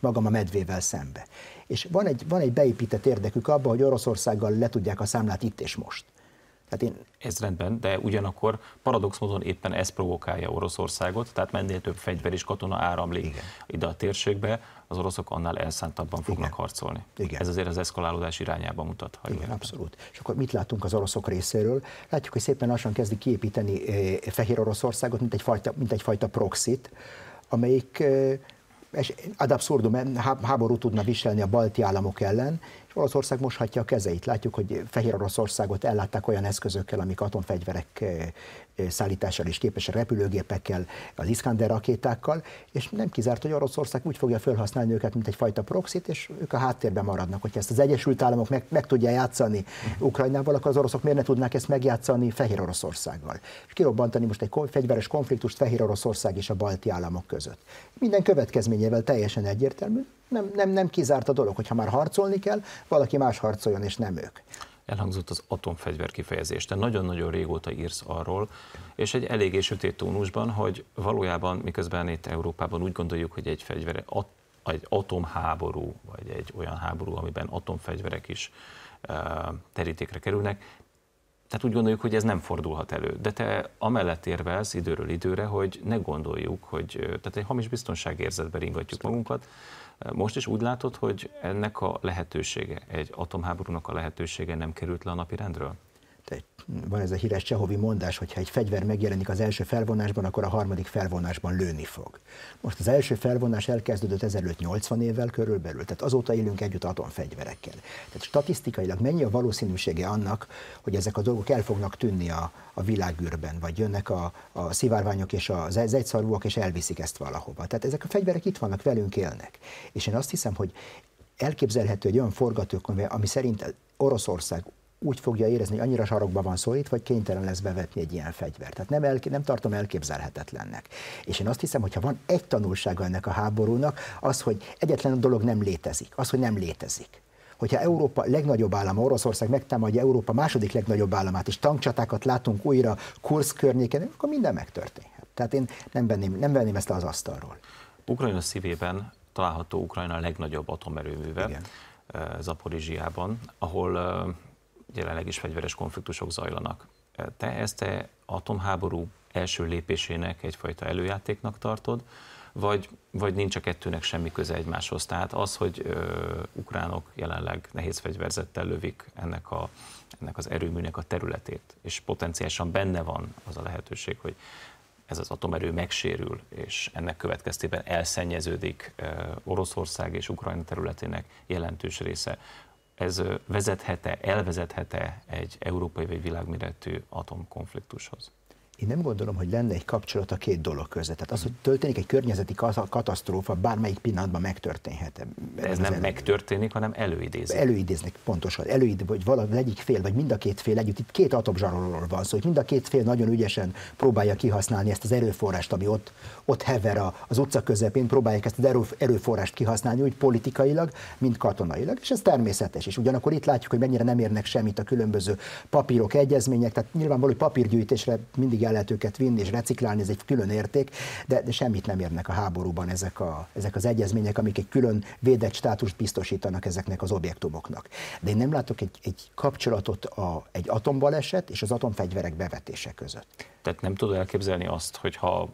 magam a medvével szembe. És van egy, van egy beépített érdekük abba, hogy Oroszországgal le tudják a számlát itt és most. Tehát én... Ez rendben, de ugyanakkor paradox módon éppen ez provokálja Oroszországot, tehát mennél több fegyver és katona áramlik Igen. ide a térségbe, az oroszok annál elszántabban fognak Igen. harcolni. Igen. Ez azért az eszkalálódás irányába mutat. Ha Igen, abszolút. És akkor mit látunk az oroszok részéről? Látjuk, hogy szépen lassan kezdik kiépíteni eh, Fehér Oroszországot, mint egyfajta, mint egyfajta proxit, amelyik eh, és ad abszurdum, háború tudna viselni a balti államok ellen, Oroszország moshatja a kezeit. Látjuk, hogy Fehér Oroszországot ellátták olyan eszközökkel, amik atomfegyverek szállítással is képesek, repülőgépekkel, az Iskander rakétákkal, és nem kizárt, hogy Oroszország úgy fogja felhasználni őket, mint egyfajta proxit, és ők a háttérben maradnak. Hogyha ezt az Egyesült Államok meg, meg tudja játszani Ukrajnával, akkor az oroszok miért ne tudnák ezt megjátszani Fehér Oroszországgal? És kirobbantani most egy fegyveres konfliktust Fehér Oroszország és a balti államok között. Minden következményével teljesen egyértelmű, nem, nem, nem kizárt a dolog, hogyha már harcolni kell, valaki más harcoljon, és nem ők. Elhangzott az atomfegyver kifejezés. Te nagyon-nagyon régóta írsz arról, és egy eléggé sötét tónusban, hogy valójában miközben itt Európában úgy gondoljuk, hogy egy fegyver, egy atomháború, vagy egy olyan háború, amiben atomfegyverek is uh, terítékre kerülnek, tehát úgy gondoljuk, hogy ez nem fordulhat elő. De te amellett érvelsz időről időre, hogy ne gondoljuk, hogy tehát egy hamis biztonságérzetbe ringatjuk magunkat, most is úgy látod, hogy ennek a lehetősége, egy atomháborúnak a lehetősége nem került le a napi rendről? van ez a híres Csehovi mondás, hogy ha egy fegyver megjelenik az első felvonásban, akkor a harmadik felvonásban lőni fog. Most az első felvonás elkezdődött ezelőtt 80 évvel körülbelül, tehát azóta élünk együtt atomfegyverekkel. Tehát statisztikailag mennyi a valószínűsége annak, hogy ezek a dolgok el fognak tűnni a, a világűrben, vagy jönnek a, a szivárványok és az egyszarvúak, és elviszik ezt valahova. Tehát ezek a fegyverek itt vannak, velünk élnek. És én azt hiszem, hogy elképzelhető egy olyan forgatókönyv, ami szerint Oroszország úgy fogja érezni, hogy annyira sarokba van szólít, vagy kénytelen lesz bevetni egy ilyen fegyvert. Tehát nem, el, nem tartom elképzelhetetlennek. És én azt hiszem, hogy ha van egy tanulsága ennek a háborúnak, az, hogy egyetlen dolog nem létezik, az, hogy nem létezik hogyha Európa legnagyobb állama, Oroszország megtámadja Európa második legnagyobb államát, és tankcsatákat látunk újra Kursz környéken, akkor minden megtörténhet. Tehát én nem venném, nem venném ezt az asztalról. Ukrajna szívében található Ukrajna legnagyobb atomerőműve, Igen. Eh, Zaporizsiában, ahol eh, jelenleg is fegyveres konfliktusok zajlanak. Te ezt te atomháború első lépésének egyfajta előjátéknak tartod, vagy, vagy nincs a kettőnek semmi köze egymáshoz. Tehát az, hogy ö, ukránok jelenleg nehéz fegyverzettel lövik ennek, a, ennek az erőműnek a területét, és potenciálisan benne van az a lehetőség, hogy ez az atomerő megsérül, és ennek következtében elszennyeződik Oroszország és Ukrajna területének jelentős része ez vezethet-e, elvezethet-e egy európai vagy világméretű atomkonfliktushoz? Én nem gondolom, hogy lenne egy kapcsolat a két dolog között. Tehát az, hogy történik egy környezeti katasztrófa, bármelyik pillanatban megtörténhet. De ez nem elő... megtörténik, hanem előidézik. Előidéznek, pontosan. Előid, vagy valami egyik fél, vagy mind a két fél együtt. Itt két atomzsarolóról van szó, hogy mind a két fél nagyon ügyesen próbálja kihasználni ezt az erőforrást, ami ott, ott hever az utca közepén, próbálják ezt az erőforrást kihasználni, úgy politikailag, mint katonailag. És ez természetes. És ugyanakkor itt látjuk, hogy mennyire nem érnek semmit a különböző papírok, egyezmények. Tehát nyilvánvaló, hogy papírgyűjtésre mindig el lehet őket vinni és reciklálni, ez egy külön érték, de, de semmit nem érnek a háborúban ezek, a, ezek az egyezmények, amik egy külön védett státust biztosítanak ezeknek az objektumoknak. De én nem látok egy, egy kapcsolatot a, egy atombaleset és az atomfegyverek bevetése között. Tehát nem tudod elképzelni azt, hogyha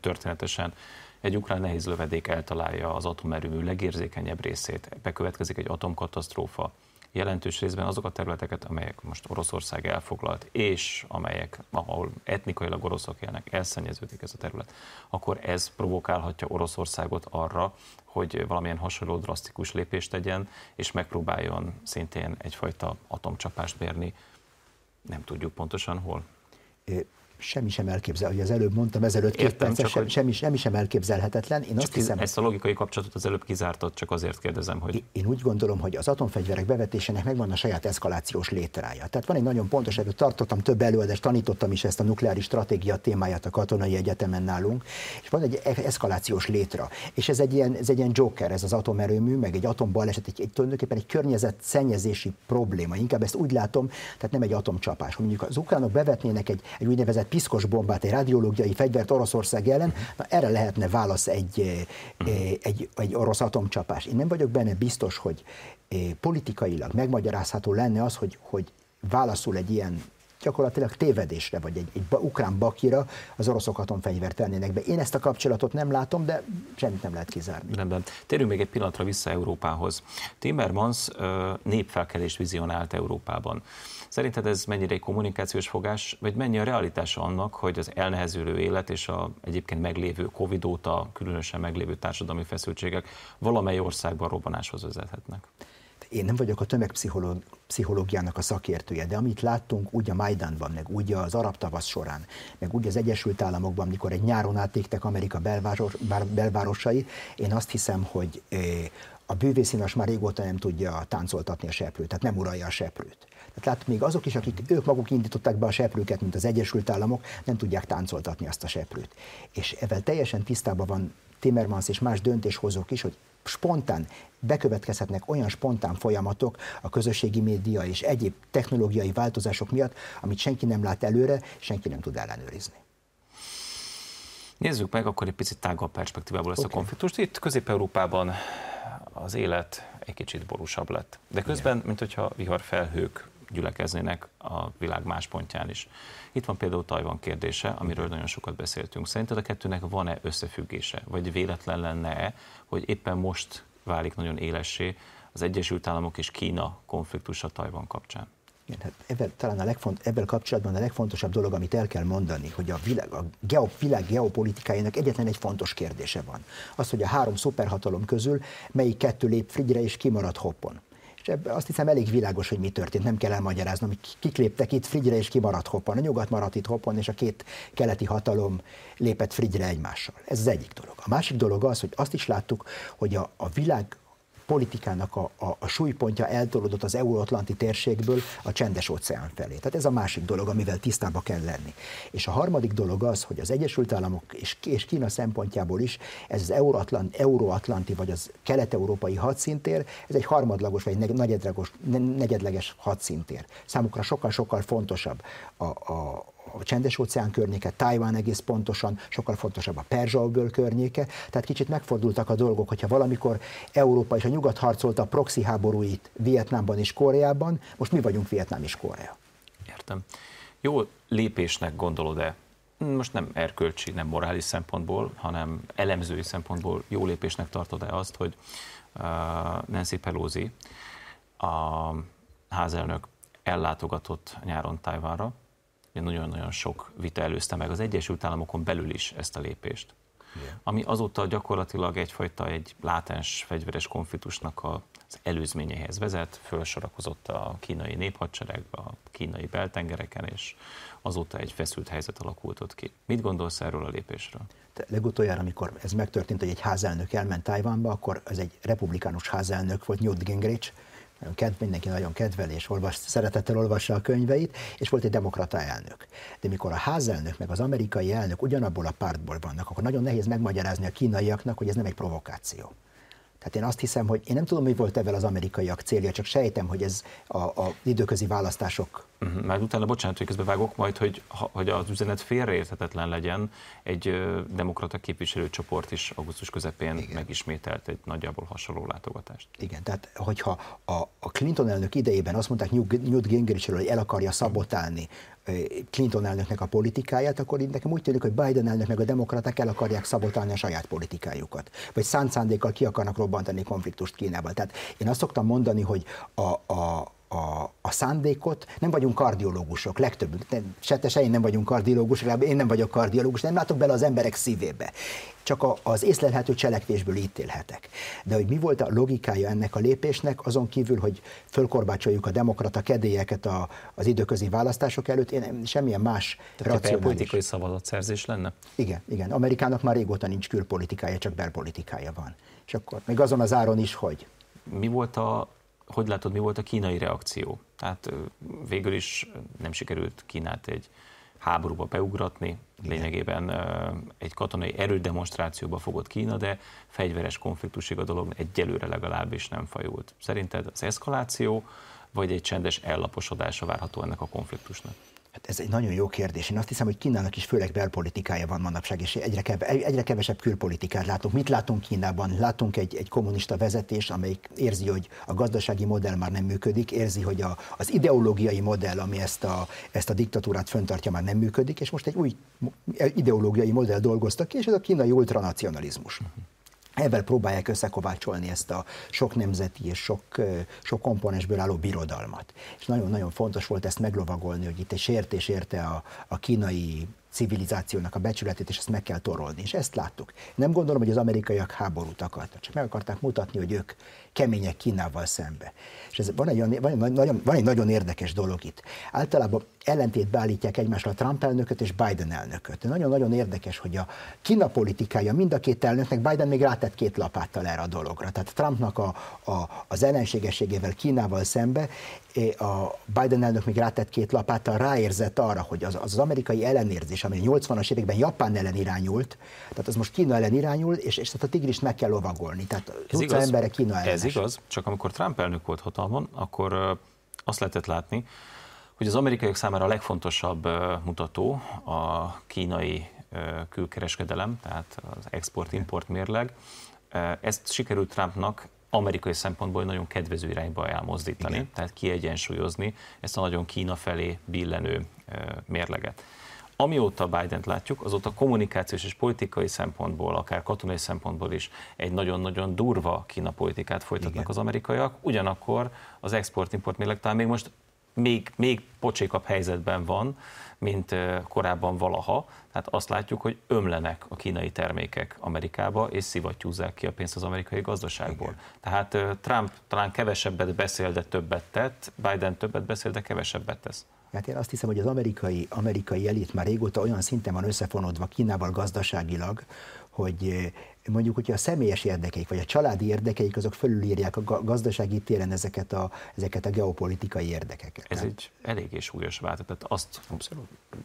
történetesen egy ukrán nehéz lövedék eltalálja az atomerőmű legérzékenyebb részét, bekövetkezik egy atomkatasztrófa, jelentős részben azok a területeket, amelyek most Oroszország elfoglalt, és amelyek, ahol etnikailag oroszok élnek, elszennyeződik ez a terület, akkor ez provokálhatja Oroszországot arra, hogy valamilyen hasonló drasztikus lépést tegyen, és megpróbáljon szintén egyfajta atomcsapást mérni, nem tudjuk pontosan hol semmi sem elképzel, hogy az előbb mondtam, ezelőtt két perc, sem, semmi, semmi sem elképzelhetetlen. Én azt hiszem, ezt a logikai kapcsolatot az előbb kizártad, csak azért kérdezem, hogy... Én úgy gondolom, hogy az atomfegyverek bevetésének megvan a saját eszkalációs létrája. Tehát van egy nagyon pontos, erről tartottam több előadást, tanítottam is ezt a nukleáris stratégia témáját a katonai egyetemen nálunk, és van egy e- eszkalációs létra. És ez egy ilyen, ez egy ilyen joker, ez az atomerőmű, meg egy atombaleset, egy, egy, tulajdonképpen egy környezet szennyezési probléma. Inkább ezt úgy látom, tehát nem egy atomcsapás. Mondjuk az ukránok bevetnének egy, egy úgynevezett piszkos bombát, egy radiológiai fegyvert Oroszország ellen, na erre lehetne válasz egy, eh, eh, egy, egy orosz atomcsapás. Én nem vagyok benne biztos, hogy eh, politikailag megmagyarázható lenne az, hogy, hogy válaszul egy ilyen gyakorlatilag tévedésre, vagy egy, egy ukrán bakira az oroszok atomfegyvert tennének be. Én ezt a kapcsolatot nem látom, de semmit nem lehet kizárni. Rendben. Térjünk még egy pillanatra vissza Európához. Timmermans népfelkelést vizionált Európában. Szerinted ez mennyire egy kommunikációs fogás, vagy mennyi a realitása annak, hogy az elnehezülő élet és a egyébként meglévő Covid óta különösen meglévő társadalmi feszültségek valamely országban robbanáshoz vezethetnek? Én nem vagyok a tömegpszichológiának a szakértője, de amit láttunk úgy a Majdanban, meg úgy az arab tavasz során, meg úgy az Egyesült Államokban, mikor egy nyáron átégtek Amerika belváros, belvárosai, én azt hiszem, hogy a bűvészínas már régóta nem tudja táncoltatni a seprőt, tehát nem uralja a seprőt. Tehát lát, még azok is, akik ők maguk indították be a seprőket, mint az Egyesült Államok, nem tudják táncoltatni azt a seprőt. És ezzel teljesen tisztában van Timmermans és más döntéshozók is, hogy spontán bekövetkezhetnek olyan spontán folyamatok a közösségi média és egyéb technológiai változások miatt, amit senki nem lát előre, senki nem tud ellenőrizni. Nézzük meg akkor egy picit tágabb perspektívából ezt okay. a konfliktust. Itt Közép-Európában az élet egy kicsit borúsabb lett. De közben, mint hogyha viharfelhők gyülekeznének a világ más pontján is. Itt van például Tajvan kérdése, amiről nagyon sokat beszéltünk. Szerinted a kettőnek van-e összefüggése? Vagy véletlen lenne-e, hogy éppen most válik nagyon élessé az Egyesült Államok és Kína konfliktusa Tajvan kapcsán? Igen, hát ebben, talán a legfont, ebben kapcsolatban a legfontosabb dolog, amit el kell mondani, hogy a világ, a geo, világ geopolitikájának egyetlen egy fontos kérdése van. Az, hogy a három szuperhatalom közül melyik kettő lép frigyre és kimarad hoppon. És ebben azt hiszem elég világos, hogy mi történt, nem kell elmagyaráznom, hogy kik léptek itt Frigyre és kimaradt hoppon. A nyugat maradt itt hoppon, és a két keleti hatalom lépett Frigyre egymással. Ez az egyik dolog. A másik dolog az, hogy azt is láttuk, hogy a, a világ politikának a, a, a súlypontja eltolódott az euróatlanti térségből a csendes óceán felé. Tehát ez a másik dolog, amivel tisztába kell lenni. És a harmadik dolog az, hogy az Egyesült Államok és, és Kína szempontjából is ez az euróatlanti, euróatlanti vagy az kelet-európai hadszintér, ez egy harmadlagos vagy negyedleges, negyedleges hadszintér. Számukra sokkal-sokkal fontosabb a, a, a csendes óceán környéke, Tájván egész pontosan, sokkal fontosabb a Perzsa környéke, tehát kicsit megfordultak a dolgok, hogyha valamikor Európa és a nyugat harcolta a proxy háborúit Vietnámban és Koreában, most mi vagyunk Vietnám és Korea. Értem. Jó lépésnek gondolod-e most nem erkölcsi, nem morális szempontból, hanem elemzői szempontból jó lépésnek tartod-e azt, hogy uh, Nancy Pelosi, a házelnök ellátogatott nyáron Tajvánra, nagyon-nagyon sok vita előzte meg az Egyesült Államokon belül is ezt a lépést. Igen. Ami azóta gyakorlatilag egyfajta egy látens fegyveres konfliktusnak az előzményehez vezet, felsorakozott a kínai néphadsereg a kínai beltengereken, és azóta egy feszült helyzet alakult ott ki. Mit gondolsz erről a lépésről? De legutoljára, amikor ez megtörtént, hogy egy házelnök elment Tajvánba, akkor ez egy republikánus házelnök volt, Newt Gingrich, kedv, mindenki nagyon kedvel és olvas, szeretettel olvassa a könyveit, és volt egy demokrata elnök. De mikor a házelnök meg az amerikai elnök ugyanabból a pártból vannak, akkor nagyon nehéz megmagyarázni a kínaiaknak, hogy ez nem egy provokáció. Tehát én azt hiszem, hogy én nem tudom, mi volt ebben az amerikaiak célja, csak sejtem, hogy ez a, a időközi választások. Uh-huh. Már utána, bocsánat, hogy közben vágok majd, hogy, hogy az üzenet félreérthetetlen legyen, egy demokrata képviselőcsoport is augusztus közepén Igen. megismételt egy nagyjából hasonló látogatást. Igen, tehát hogyha a, a Clinton elnök idejében azt mondták Newt Gingrichről, hogy el akarja szabotálni Clinton elnöknek a politikáját, akkor így nekem úgy tűnik, hogy Biden elnök meg a demokraták el akarják szabotálni a saját politikájukat. Vagy szánt szándékkal ki akarnak robbantani konfliktust Kínával. Tehát én azt szoktam mondani, hogy a, a, a, a szándékot, nem vagyunk kardiológusok, legtöbb, se se én nem vagyunk kardiológusok, én nem vagyok kardiológus, nem látok bele az emberek szívébe. Csak a, az észlelhető cselekvésből ítélhetek. De hogy mi volt a logikája ennek a lépésnek, azon kívül, hogy fölkorbácsoljuk a demokrata kedélyeket a, az időközi választások előtt, én semmilyen más Tehát politikai szavazatszerzés lenne? Igen, igen. Amerikának már régóta nincs külpolitikája, csak belpolitikája van. És akkor még azon az áron is, hogy mi volt a hogy látod, mi volt a kínai reakció? Tehát végül is nem sikerült Kínát egy háborúba beugratni, lényegében egy katonai erődemonstrációba fogott Kína, de fegyveres konfliktusig a dolog egyelőre legalábbis nem fajult. Szerinted az eszkaláció, vagy egy csendes ellaposodása várható ennek a konfliktusnak? Hát ez egy nagyon jó kérdés. Én azt hiszem, hogy Kínának is főleg belpolitikája van manapság, és egyre, keve, egyre kevesebb külpolitikát látunk. Mit látunk Kínában? Látunk egy, egy kommunista vezetés, amelyik érzi, hogy a gazdasági modell már nem működik, érzi, hogy a, az ideológiai modell, ami ezt a, ezt a diktatúrát föntartja, már nem működik, és most egy új ideológiai modell dolgoztak ki, és ez a kínai ultranacionalizmus. Uh-huh. Ebben próbálják összekovácsolni ezt a sok nemzeti és sok, sok komponensből álló birodalmat. És nagyon-nagyon fontos volt ezt meglovagolni, hogy itt egy sértés érte a, a kínai civilizációnak a becsületét, és ezt meg kell torolni. És ezt láttuk. Nem gondolom, hogy az amerikaiak háborút akartak, csak meg akarták mutatni, hogy ők kemények Kínával szembe. És ez van egy, olyan, van, egy nagyon, van egy nagyon érdekes dolog itt. Általában ellentétbe állítják egymásra a Trump elnököt és Biden elnököt. Nagyon-nagyon érdekes, hogy a Kína politikája mind a két elnöknek, Biden még rátett két lapáttal erre a dologra. Tehát Trumpnak a, a, az ellenségességével Kínával szembe, a Biden elnök még rátett két lapáttal, ráérzett arra, hogy az, az amerikai ellenérzés, ami 80-as években Japán ellen irányult, tehát az most Kína ellen irányul, és, és tehát a tigrist meg kell lovagolni. Tehát igaz, emberek Kína ellen. Ez igaz, csak amikor Trump elnök volt hatalmon, akkor azt lehetett látni, hogy az amerikaiak számára a legfontosabb mutató a kínai külkereskedelem, tehát az export-import mérleg. Ezt sikerült Trumpnak amerikai szempontból nagyon kedvező irányba elmozdítani, Igen. tehát kiegyensúlyozni ezt a nagyon Kína felé billenő mérleget. Amióta Biden-t látjuk, azóta kommunikációs és politikai szempontból, akár katonai szempontból is egy nagyon-nagyon durva Kína politikát folytatnak Igen. az amerikaiak, ugyanakkor az export-import mérleg talán még most még, még pocsékabb helyzetben van, mint korábban valaha. Tehát azt látjuk, hogy ömlenek a kínai termékek Amerikába, és szivattyúzzák ki a pénzt az amerikai gazdaságból. Igen. Tehát Trump talán kevesebbet beszél, de többet tett, Biden többet beszél, de kevesebbet tesz. Hát én azt hiszem, hogy az amerikai, amerikai elit már régóta olyan szinten van összefonódva Kínával gazdaságilag, hogy eh, mondjuk, hogyha a személyes érdekeik, vagy a családi érdekeik, azok fölülírják a gazdasági téren ezeket a, ezeket a geopolitikai érdekeket. Ez egy eléggé súlyos vált. Tehát azt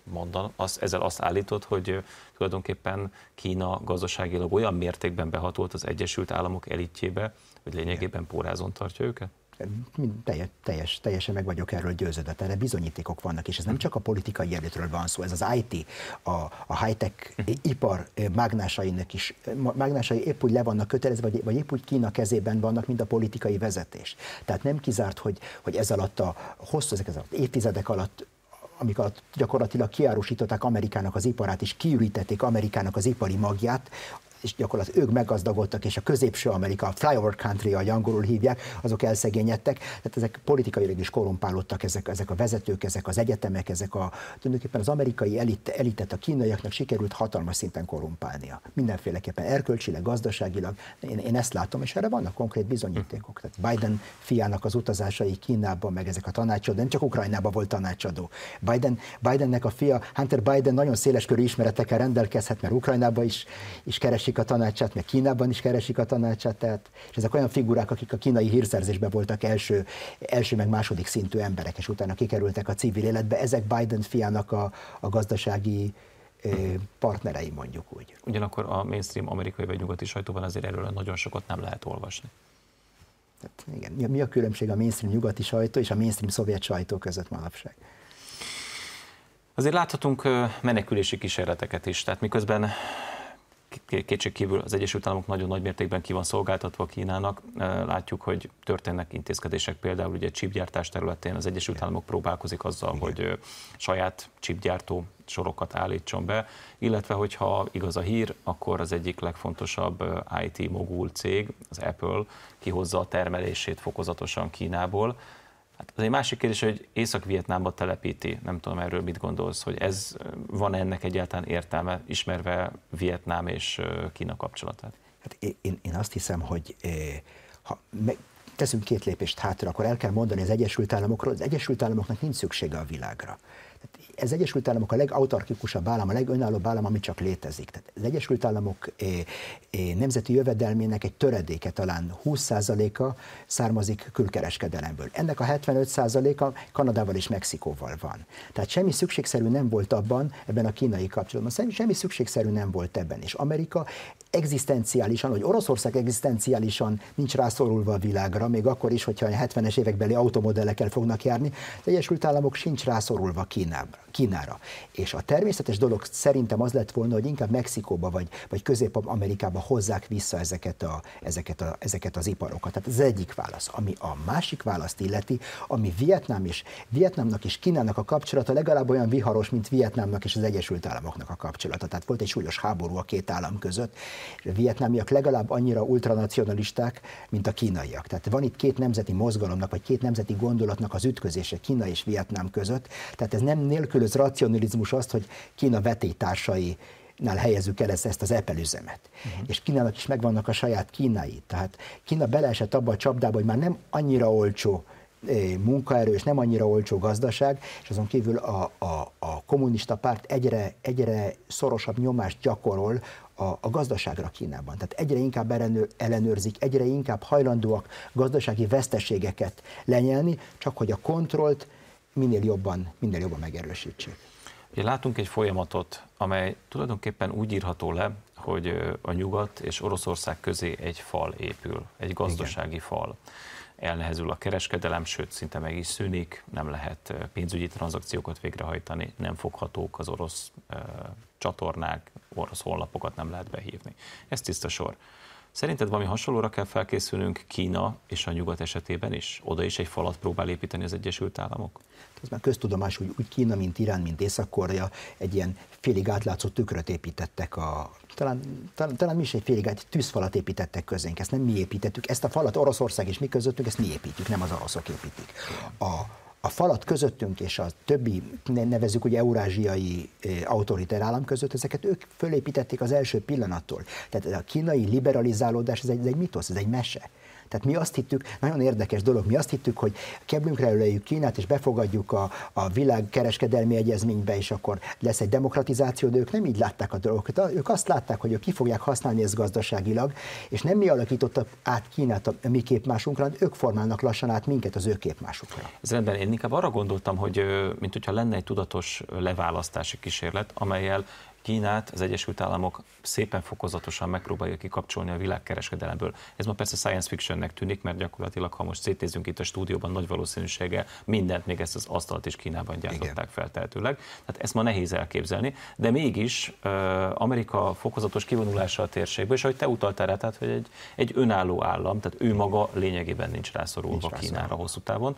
mondan, azt, ezzel azt állított, hogy eh, tulajdonképpen Kína gazdaságilag olyan mértékben behatolt az Egyesült Államok elitjébe, hogy lényegében pórázon tartja őket? Teljes, teljes, teljesen meg vagyok erről győződött, erre bizonyítékok vannak, és ez nem csak a politikai érdekről van szó, ez az IT, a, a high-tech ipar mágnásainak is, mágnásai épp úgy le vannak kötelezve, vagy, vagy épp úgy Kína kezében vannak, mint a politikai vezetés. Tehát nem kizárt, hogy, hogy ez alatt a hosszú, ezek alatt, évtizedek alatt amik alatt gyakorlatilag kiárusították Amerikának az iparát, és kiürítették Amerikának az ipari magját, és gyakorlatilag ők meggazdagodtak, és a középső Amerika, a flyover country, ahogy angolul hívják, azok elszegényedtek. Tehát ezek politikailag is korrumpálódtak, ezek, ezek a vezetők, ezek az egyetemek, ezek a, tulajdonképpen az amerikai elit, elitet a kínaiaknak sikerült hatalmas szinten korrumpálnia. Mindenféleképpen erkölcsileg, gazdaságilag. Én, én ezt látom, és erre vannak konkrét bizonyítékok. Tehát Biden fiának az utazásai Kínában, meg ezek a tanácsadó, nem csak Ukrajnában volt tanácsadó. Biden, Bidennek a fia, Hunter Biden nagyon széleskörű ismeretekkel rendelkezhet, mert Ukrajnában is, is keresi keresik a tanácsát, meg Kínában is keresik a tanácsát, tehát, és ezek olyan figurák, akik a kínai hírszerzésben voltak első, első meg második szintű emberek, és utána kikerültek a civil életbe. Ezek Biden fiának a, a gazdasági partnerei, mondjuk úgy. Ugyanakkor a mainstream amerikai vagy nyugati sajtóban azért erről nagyon sokat nem lehet olvasni. Tehát igen, mi a különbség a mainstream nyugati sajtó és a mainstream szovjet sajtó között manapság? Azért láthatunk menekülési kísérleteket is, tehát miközben kétségkívül az Egyesült Államok nagyon nagy mértékben ki van szolgáltatva Kínának. Látjuk, hogy történnek intézkedések, például ugye chipgyártás területén az Egyesült Államok próbálkozik azzal, Igen. hogy saját chipgyártó sorokat állítson be, illetve hogyha igaz a hír, akkor az egyik legfontosabb IT mogul cég, az Apple kihozza a termelését fokozatosan Kínából, Hát az egy másik kérdés, hogy Észak-Vietnámba telepíti, nem tudom erről mit gondolsz, hogy ez van ennek egyáltalán értelme, ismerve Vietnám és Kína kapcsolatát? Hát én, én azt hiszem, hogy ha meg, teszünk két lépést hátra, akkor el kell mondani az Egyesült Államokról, az Egyesült Államoknak nincs szüksége a világra ez Egyesült Államok a legautarkikusabb állam, a legönállóbb állam, ami csak létezik. Tehát az Egyesült Államok é, eh, é, eh, nemzeti jövedelmének egy töredéke, talán 20%-a származik külkereskedelemből. Ennek a 75%-a Kanadával és Mexikóval van. Tehát semmi szükségszerű nem volt abban, ebben a kínai kapcsolatban, semmi szükségszerű nem volt ebben. És Amerika egzisztenciálisan, vagy Oroszország egzisztenciálisan nincs rászorulva a világra, még akkor is, hogyha a 70-es évekbeli automodellekkel fognak járni, az Egyesült Államok sincs rászorulva Kínába, Kínára. És a természetes dolog szerintem az lett volna, hogy inkább Mexikóba vagy, vagy Közép-Amerikába hozzák vissza ezeket, a, ezeket, a, ezeket az iparokat. Tehát ez egyik válasz. Ami a másik választ illeti, ami Vietnám és Vietnámnak és Kínának a kapcsolata legalább olyan viharos, mint Vietnámnak és az Egyesült Államoknak a kapcsolata. Tehát volt egy súlyos háború a két állam között, a vietnámiak legalább annyira ultranacionalisták, mint a kínaiak. Tehát van itt két nemzeti mozgalomnak, vagy két nemzeti gondolatnak az ütközése Kína és Vietnám között. Tehát ez nem nélkülöz racionalizmus azt, hogy Kína vetétársai nál helyezzük el ezt, ezt az Apple üzemet. Uh-huh. És Kínának is megvannak a saját kínai. Tehát Kína beleesett abba a csapdába, hogy már nem annyira olcsó munkaerő, és nem annyira olcsó gazdaság, és azon kívül a, a, a kommunista párt egyre, egyre szorosabb nyomást gyakorol a, a gazdaságra Kínában. Tehát egyre inkább ellenőr, ellenőrzik, egyre inkább hajlandóak gazdasági veszteségeket lenyelni, csak hogy a kontrollt minél jobban, minél jobban megerősítsék. Ugye látunk egy folyamatot, amely tulajdonképpen úgy írható le, hogy a nyugat és Oroszország közé egy fal épül, egy gazdasági Igen. fal elnehezül a kereskedelem, sőt szinte meg is szűnik, nem lehet pénzügyi tranzakciókat végrehajtani, nem foghatók az orosz uh, csatornák, orosz honlapokat nem lehet behívni. Ez tiszta sor. Szerinted valami hasonlóra kell felkészülnünk Kína és a nyugat esetében is? Oda is egy falat próbál építeni az Egyesült Államok? Ez már köztudomás, hogy úgy Kína, mint Irán, mint Észak-Korea egy ilyen félig átlátszó tükröt építettek a talán, talán, talán mi is egy félig egy tűzfalat építettek közénk, ezt nem mi építettük, ezt a falat Oroszország és mi közöttünk, ezt mi építjük, nem az oroszok építik. A, a falat közöttünk és a többi, nevezük ugye eurázsiai autoriter állam között, ezeket ők fölépítették az első pillanattól. Tehát a kínai liberalizálódás, ez egy, ez egy mitosz, ez egy mese. Tehát mi azt hittük, nagyon érdekes dolog, mi azt hittük, hogy keblünkre ölejük Kínát, és befogadjuk a, a világkereskedelmi egyezménybe, és akkor lesz egy demokratizáció, de ők nem így látták a dolgokat. Ők azt látták, hogy ők ki fogják használni ezt gazdaságilag, és nem mi alakítottak át Kínát a mi képmásunkra, ők formálnak lassan át minket az ő képmásukra. Ez rendben, én inkább arra gondoltam, hogy mint hogyha lenne egy tudatos leválasztási kísérlet, amelyel Kínát az Egyesült Államok szépen fokozatosan megpróbálja kikapcsolni a világkereskedelemből. Ez ma persze science fictionnek tűnik, mert gyakorlatilag, ha most szétnézünk itt a stúdióban, nagy valószínűséggel mindent, még ezt az asztalt is Kínában gyártották feltehetőleg. Tehát ezt ma nehéz elképzelni, de mégis Amerika fokozatos kivonulása a térségből, és ahogy te utaltál rá, tehát, hogy egy, egy önálló állam, tehát ő maga lényegében nincs rászorulva nincs Kínára rászorulva. hosszú távon.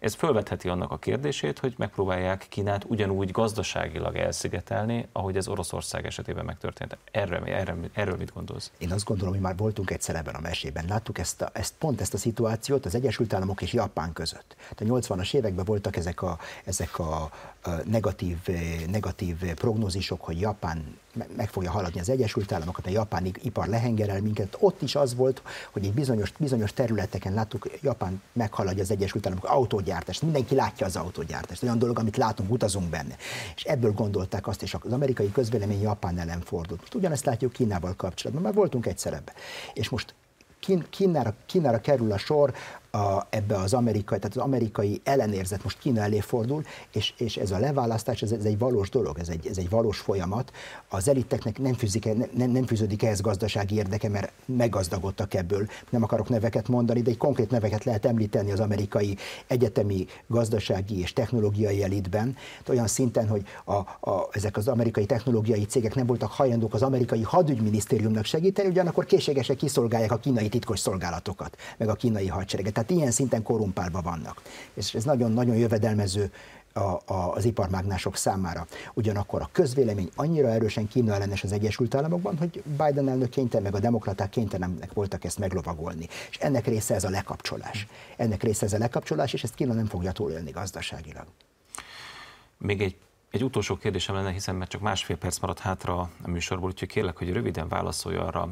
Ez felvetheti annak a kérdését, hogy megpróbálják Kínát ugyanúgy gazdaságilag elszigetelni, ahogy ez Oroszország esetében megtörtént. Erről, erről, erről mit gondolsz? Én azt gondolom, hogy már voltunk egyszer ebben a mesében. Láttuk ezt, a, ezt pont ezt a szituációt az Egyesült Államok és Japán között. A 80-as években voltak ezek a, ezek a, a negatív, negatív prognózisok, hogy Japán meg fogja haladni az Egyesült Államokat, a japán ipar lehengerel minket. Ott is az volt, hogy egy bizonyos, bizonyos területeken láttuk, Japán meghaladja az Egyesült Államok autógyártást. Mindenki látja az autógyártást, olyan dolog, amit látunk, utazunk benne. És ebből gondolták azt, és az amerikai közvélemény Japán ellen fordult. Most ugyanezt látjuk Kínával kapcsolatban, már voltunk egyszer ebbe. És most Kínára, Kínára kerül a sor, a, ebbe az amerikai, tehát az amerikai ellenérzet most Kína elé fordul, és, és ez a leválasztás, ez, ez egy valós dolog, ez egy, ez egy valós folyamat. Az eliteknek nem, fűzik, nem, nem fűződik ehhez gazdasági érdeke, mert meggazdagodtak ebből. Nem akarok neveket mondani, de egy konkrét neveket lehet említeni az amerikai egyetemi, gazdasági és technológiai elitben, olyan szinten, hogy a, a, ezek az amerikai technológiai cégek nem voltak hajlandók az amerikai hadügyminisztériumnak segíteni, ugyanakkor készségesek kiszolgálják a kínai titkos szolgálatokat, meg a kínai hadsereget tehát ilyen szinten korrumpálva vannak. És ez nagyon-nagyon jövedelmező a, a, az iparmágnások számára. Ugyanakkor a közvélemény annyira erősen Kína ellenes az Egyesült Államokban, hogy Biden elnök kénytelen, meg a demokraták kénytelenek voltak ezt meglovagolni. És ennek része ez a lekapcsolás. Ennek része ez a lekapcsolás, és ezt Kína nem fogja túlélni gazdaságilag. Még egy egy utolsó kérdésem lenne, hiszen mert csak másfél perc maradt hátra a műsorból, úgyhogy kérlek, hogy röviden válaszolj arra.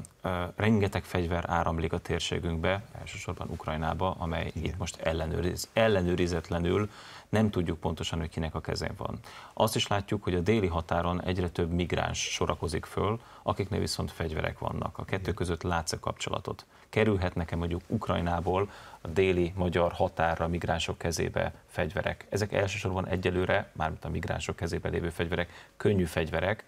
Rengeteg fegyver áramlik a térségünkbe, elsősorban Ukrajnába, amely Igen. itt most ellenőriz, ellenőrizetlenül nem tudjuk pontosan, hogy kinek a kezén van. Azt is látjuk, hogy a déli határon egyre több migráns sorakozik föl, akiknél viszont fegyverek vannak. A kettő között látsz a kapcsolatot. Kerülhetnek-e mondjuk Ukrajnából a déli magyar határra migránsok kezébe fegyverek? Ezek elsősorban egyelőre, mármint a migránsok kezébe lévő fegyverek, könnyű fegyverek,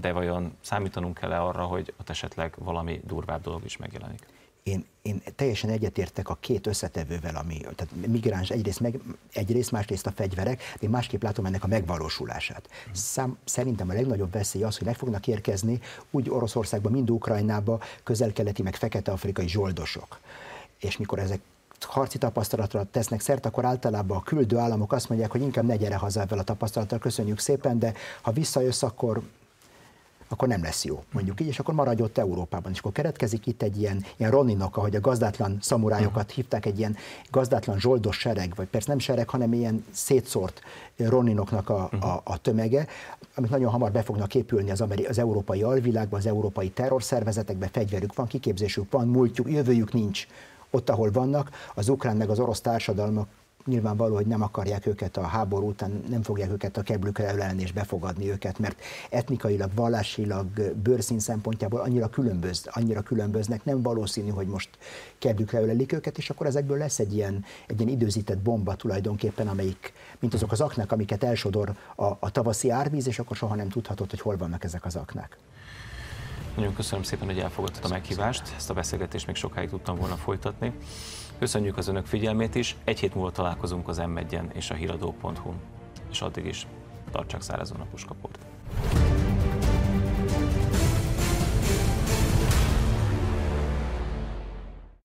de vajon számítanunk kell-e arra, hogy ott esetleg valami durvább dolog is megjelenik? én, én teljesen egyetértek a két összetevővel, ami, tehát migráns egyrészt, meg, egyrészt, másrészt a fegyverek, de én másképp látom ennek a megvalósulását. Szám, szerintem a legnagyobb veszély az, hogy meg fognak érkezni úgy Oroszországba, mind Ukrajnába, közel-keleti, meg fekete-afrikai zsoldosok. És mikor ezek harci tapasztalatra tesznek szert, akkor általában a küldő államok azt mondják, hogy inkább ne gyere haza ezzel a tapasztalattal, köszönjük szépen, de ha visszajössz, akkor akkor nem lesz jó, mondjuk így, és akkor maradj ott Európában. És akkor keretkezik itt egy ilyen, ilyen roninok, ahogy a gazdátlan szamurájokat uh-huh. hívták, egy ilyen gazdátlan zsoldos sereg, vagy persze nem sereg, hanem ilyen szétszórt roninoknak a, uh-huh. a, a tömege, amit nagyon hamar be fognak épülni az, ameri- az európai alvilágban, az európai terrorszervezetekbe, fegyverük van, kiképzésük van, múltjuk, jövőjük nincs ott, ahol vannak, az ukrán meg az orosz társadalmak nyilvánvaló, hogy nem akarják őket a háború után, nem fogják őket a keblükre ölelni és befogadni őket, mert etnikailag, vallásilag, bőrszín szempontjából annyira, különböz, annyira különböznek, nem valószínű, hogy most keblükre ölelik őket, és akkor ezekből lesz egy ilyen, egy ilyen időzített bomba tulajdonképpen, amelyik, mint azok az aknák, amiket elsodor a, a tavaszi árvíz, és akkor soha nem tudhatod, hogy hol vannak ezek az aknák. Nagyon köszönöm szépen, hogy elfogadtad a meghívást, ezt a beszélgetést még sokáig tudtam volna folytatni. Köszönjük az önök figyelmét is, egy hét múlva találkozunk az m és a híradó.hu-n. És addig is tartsák szárazon a puskaport.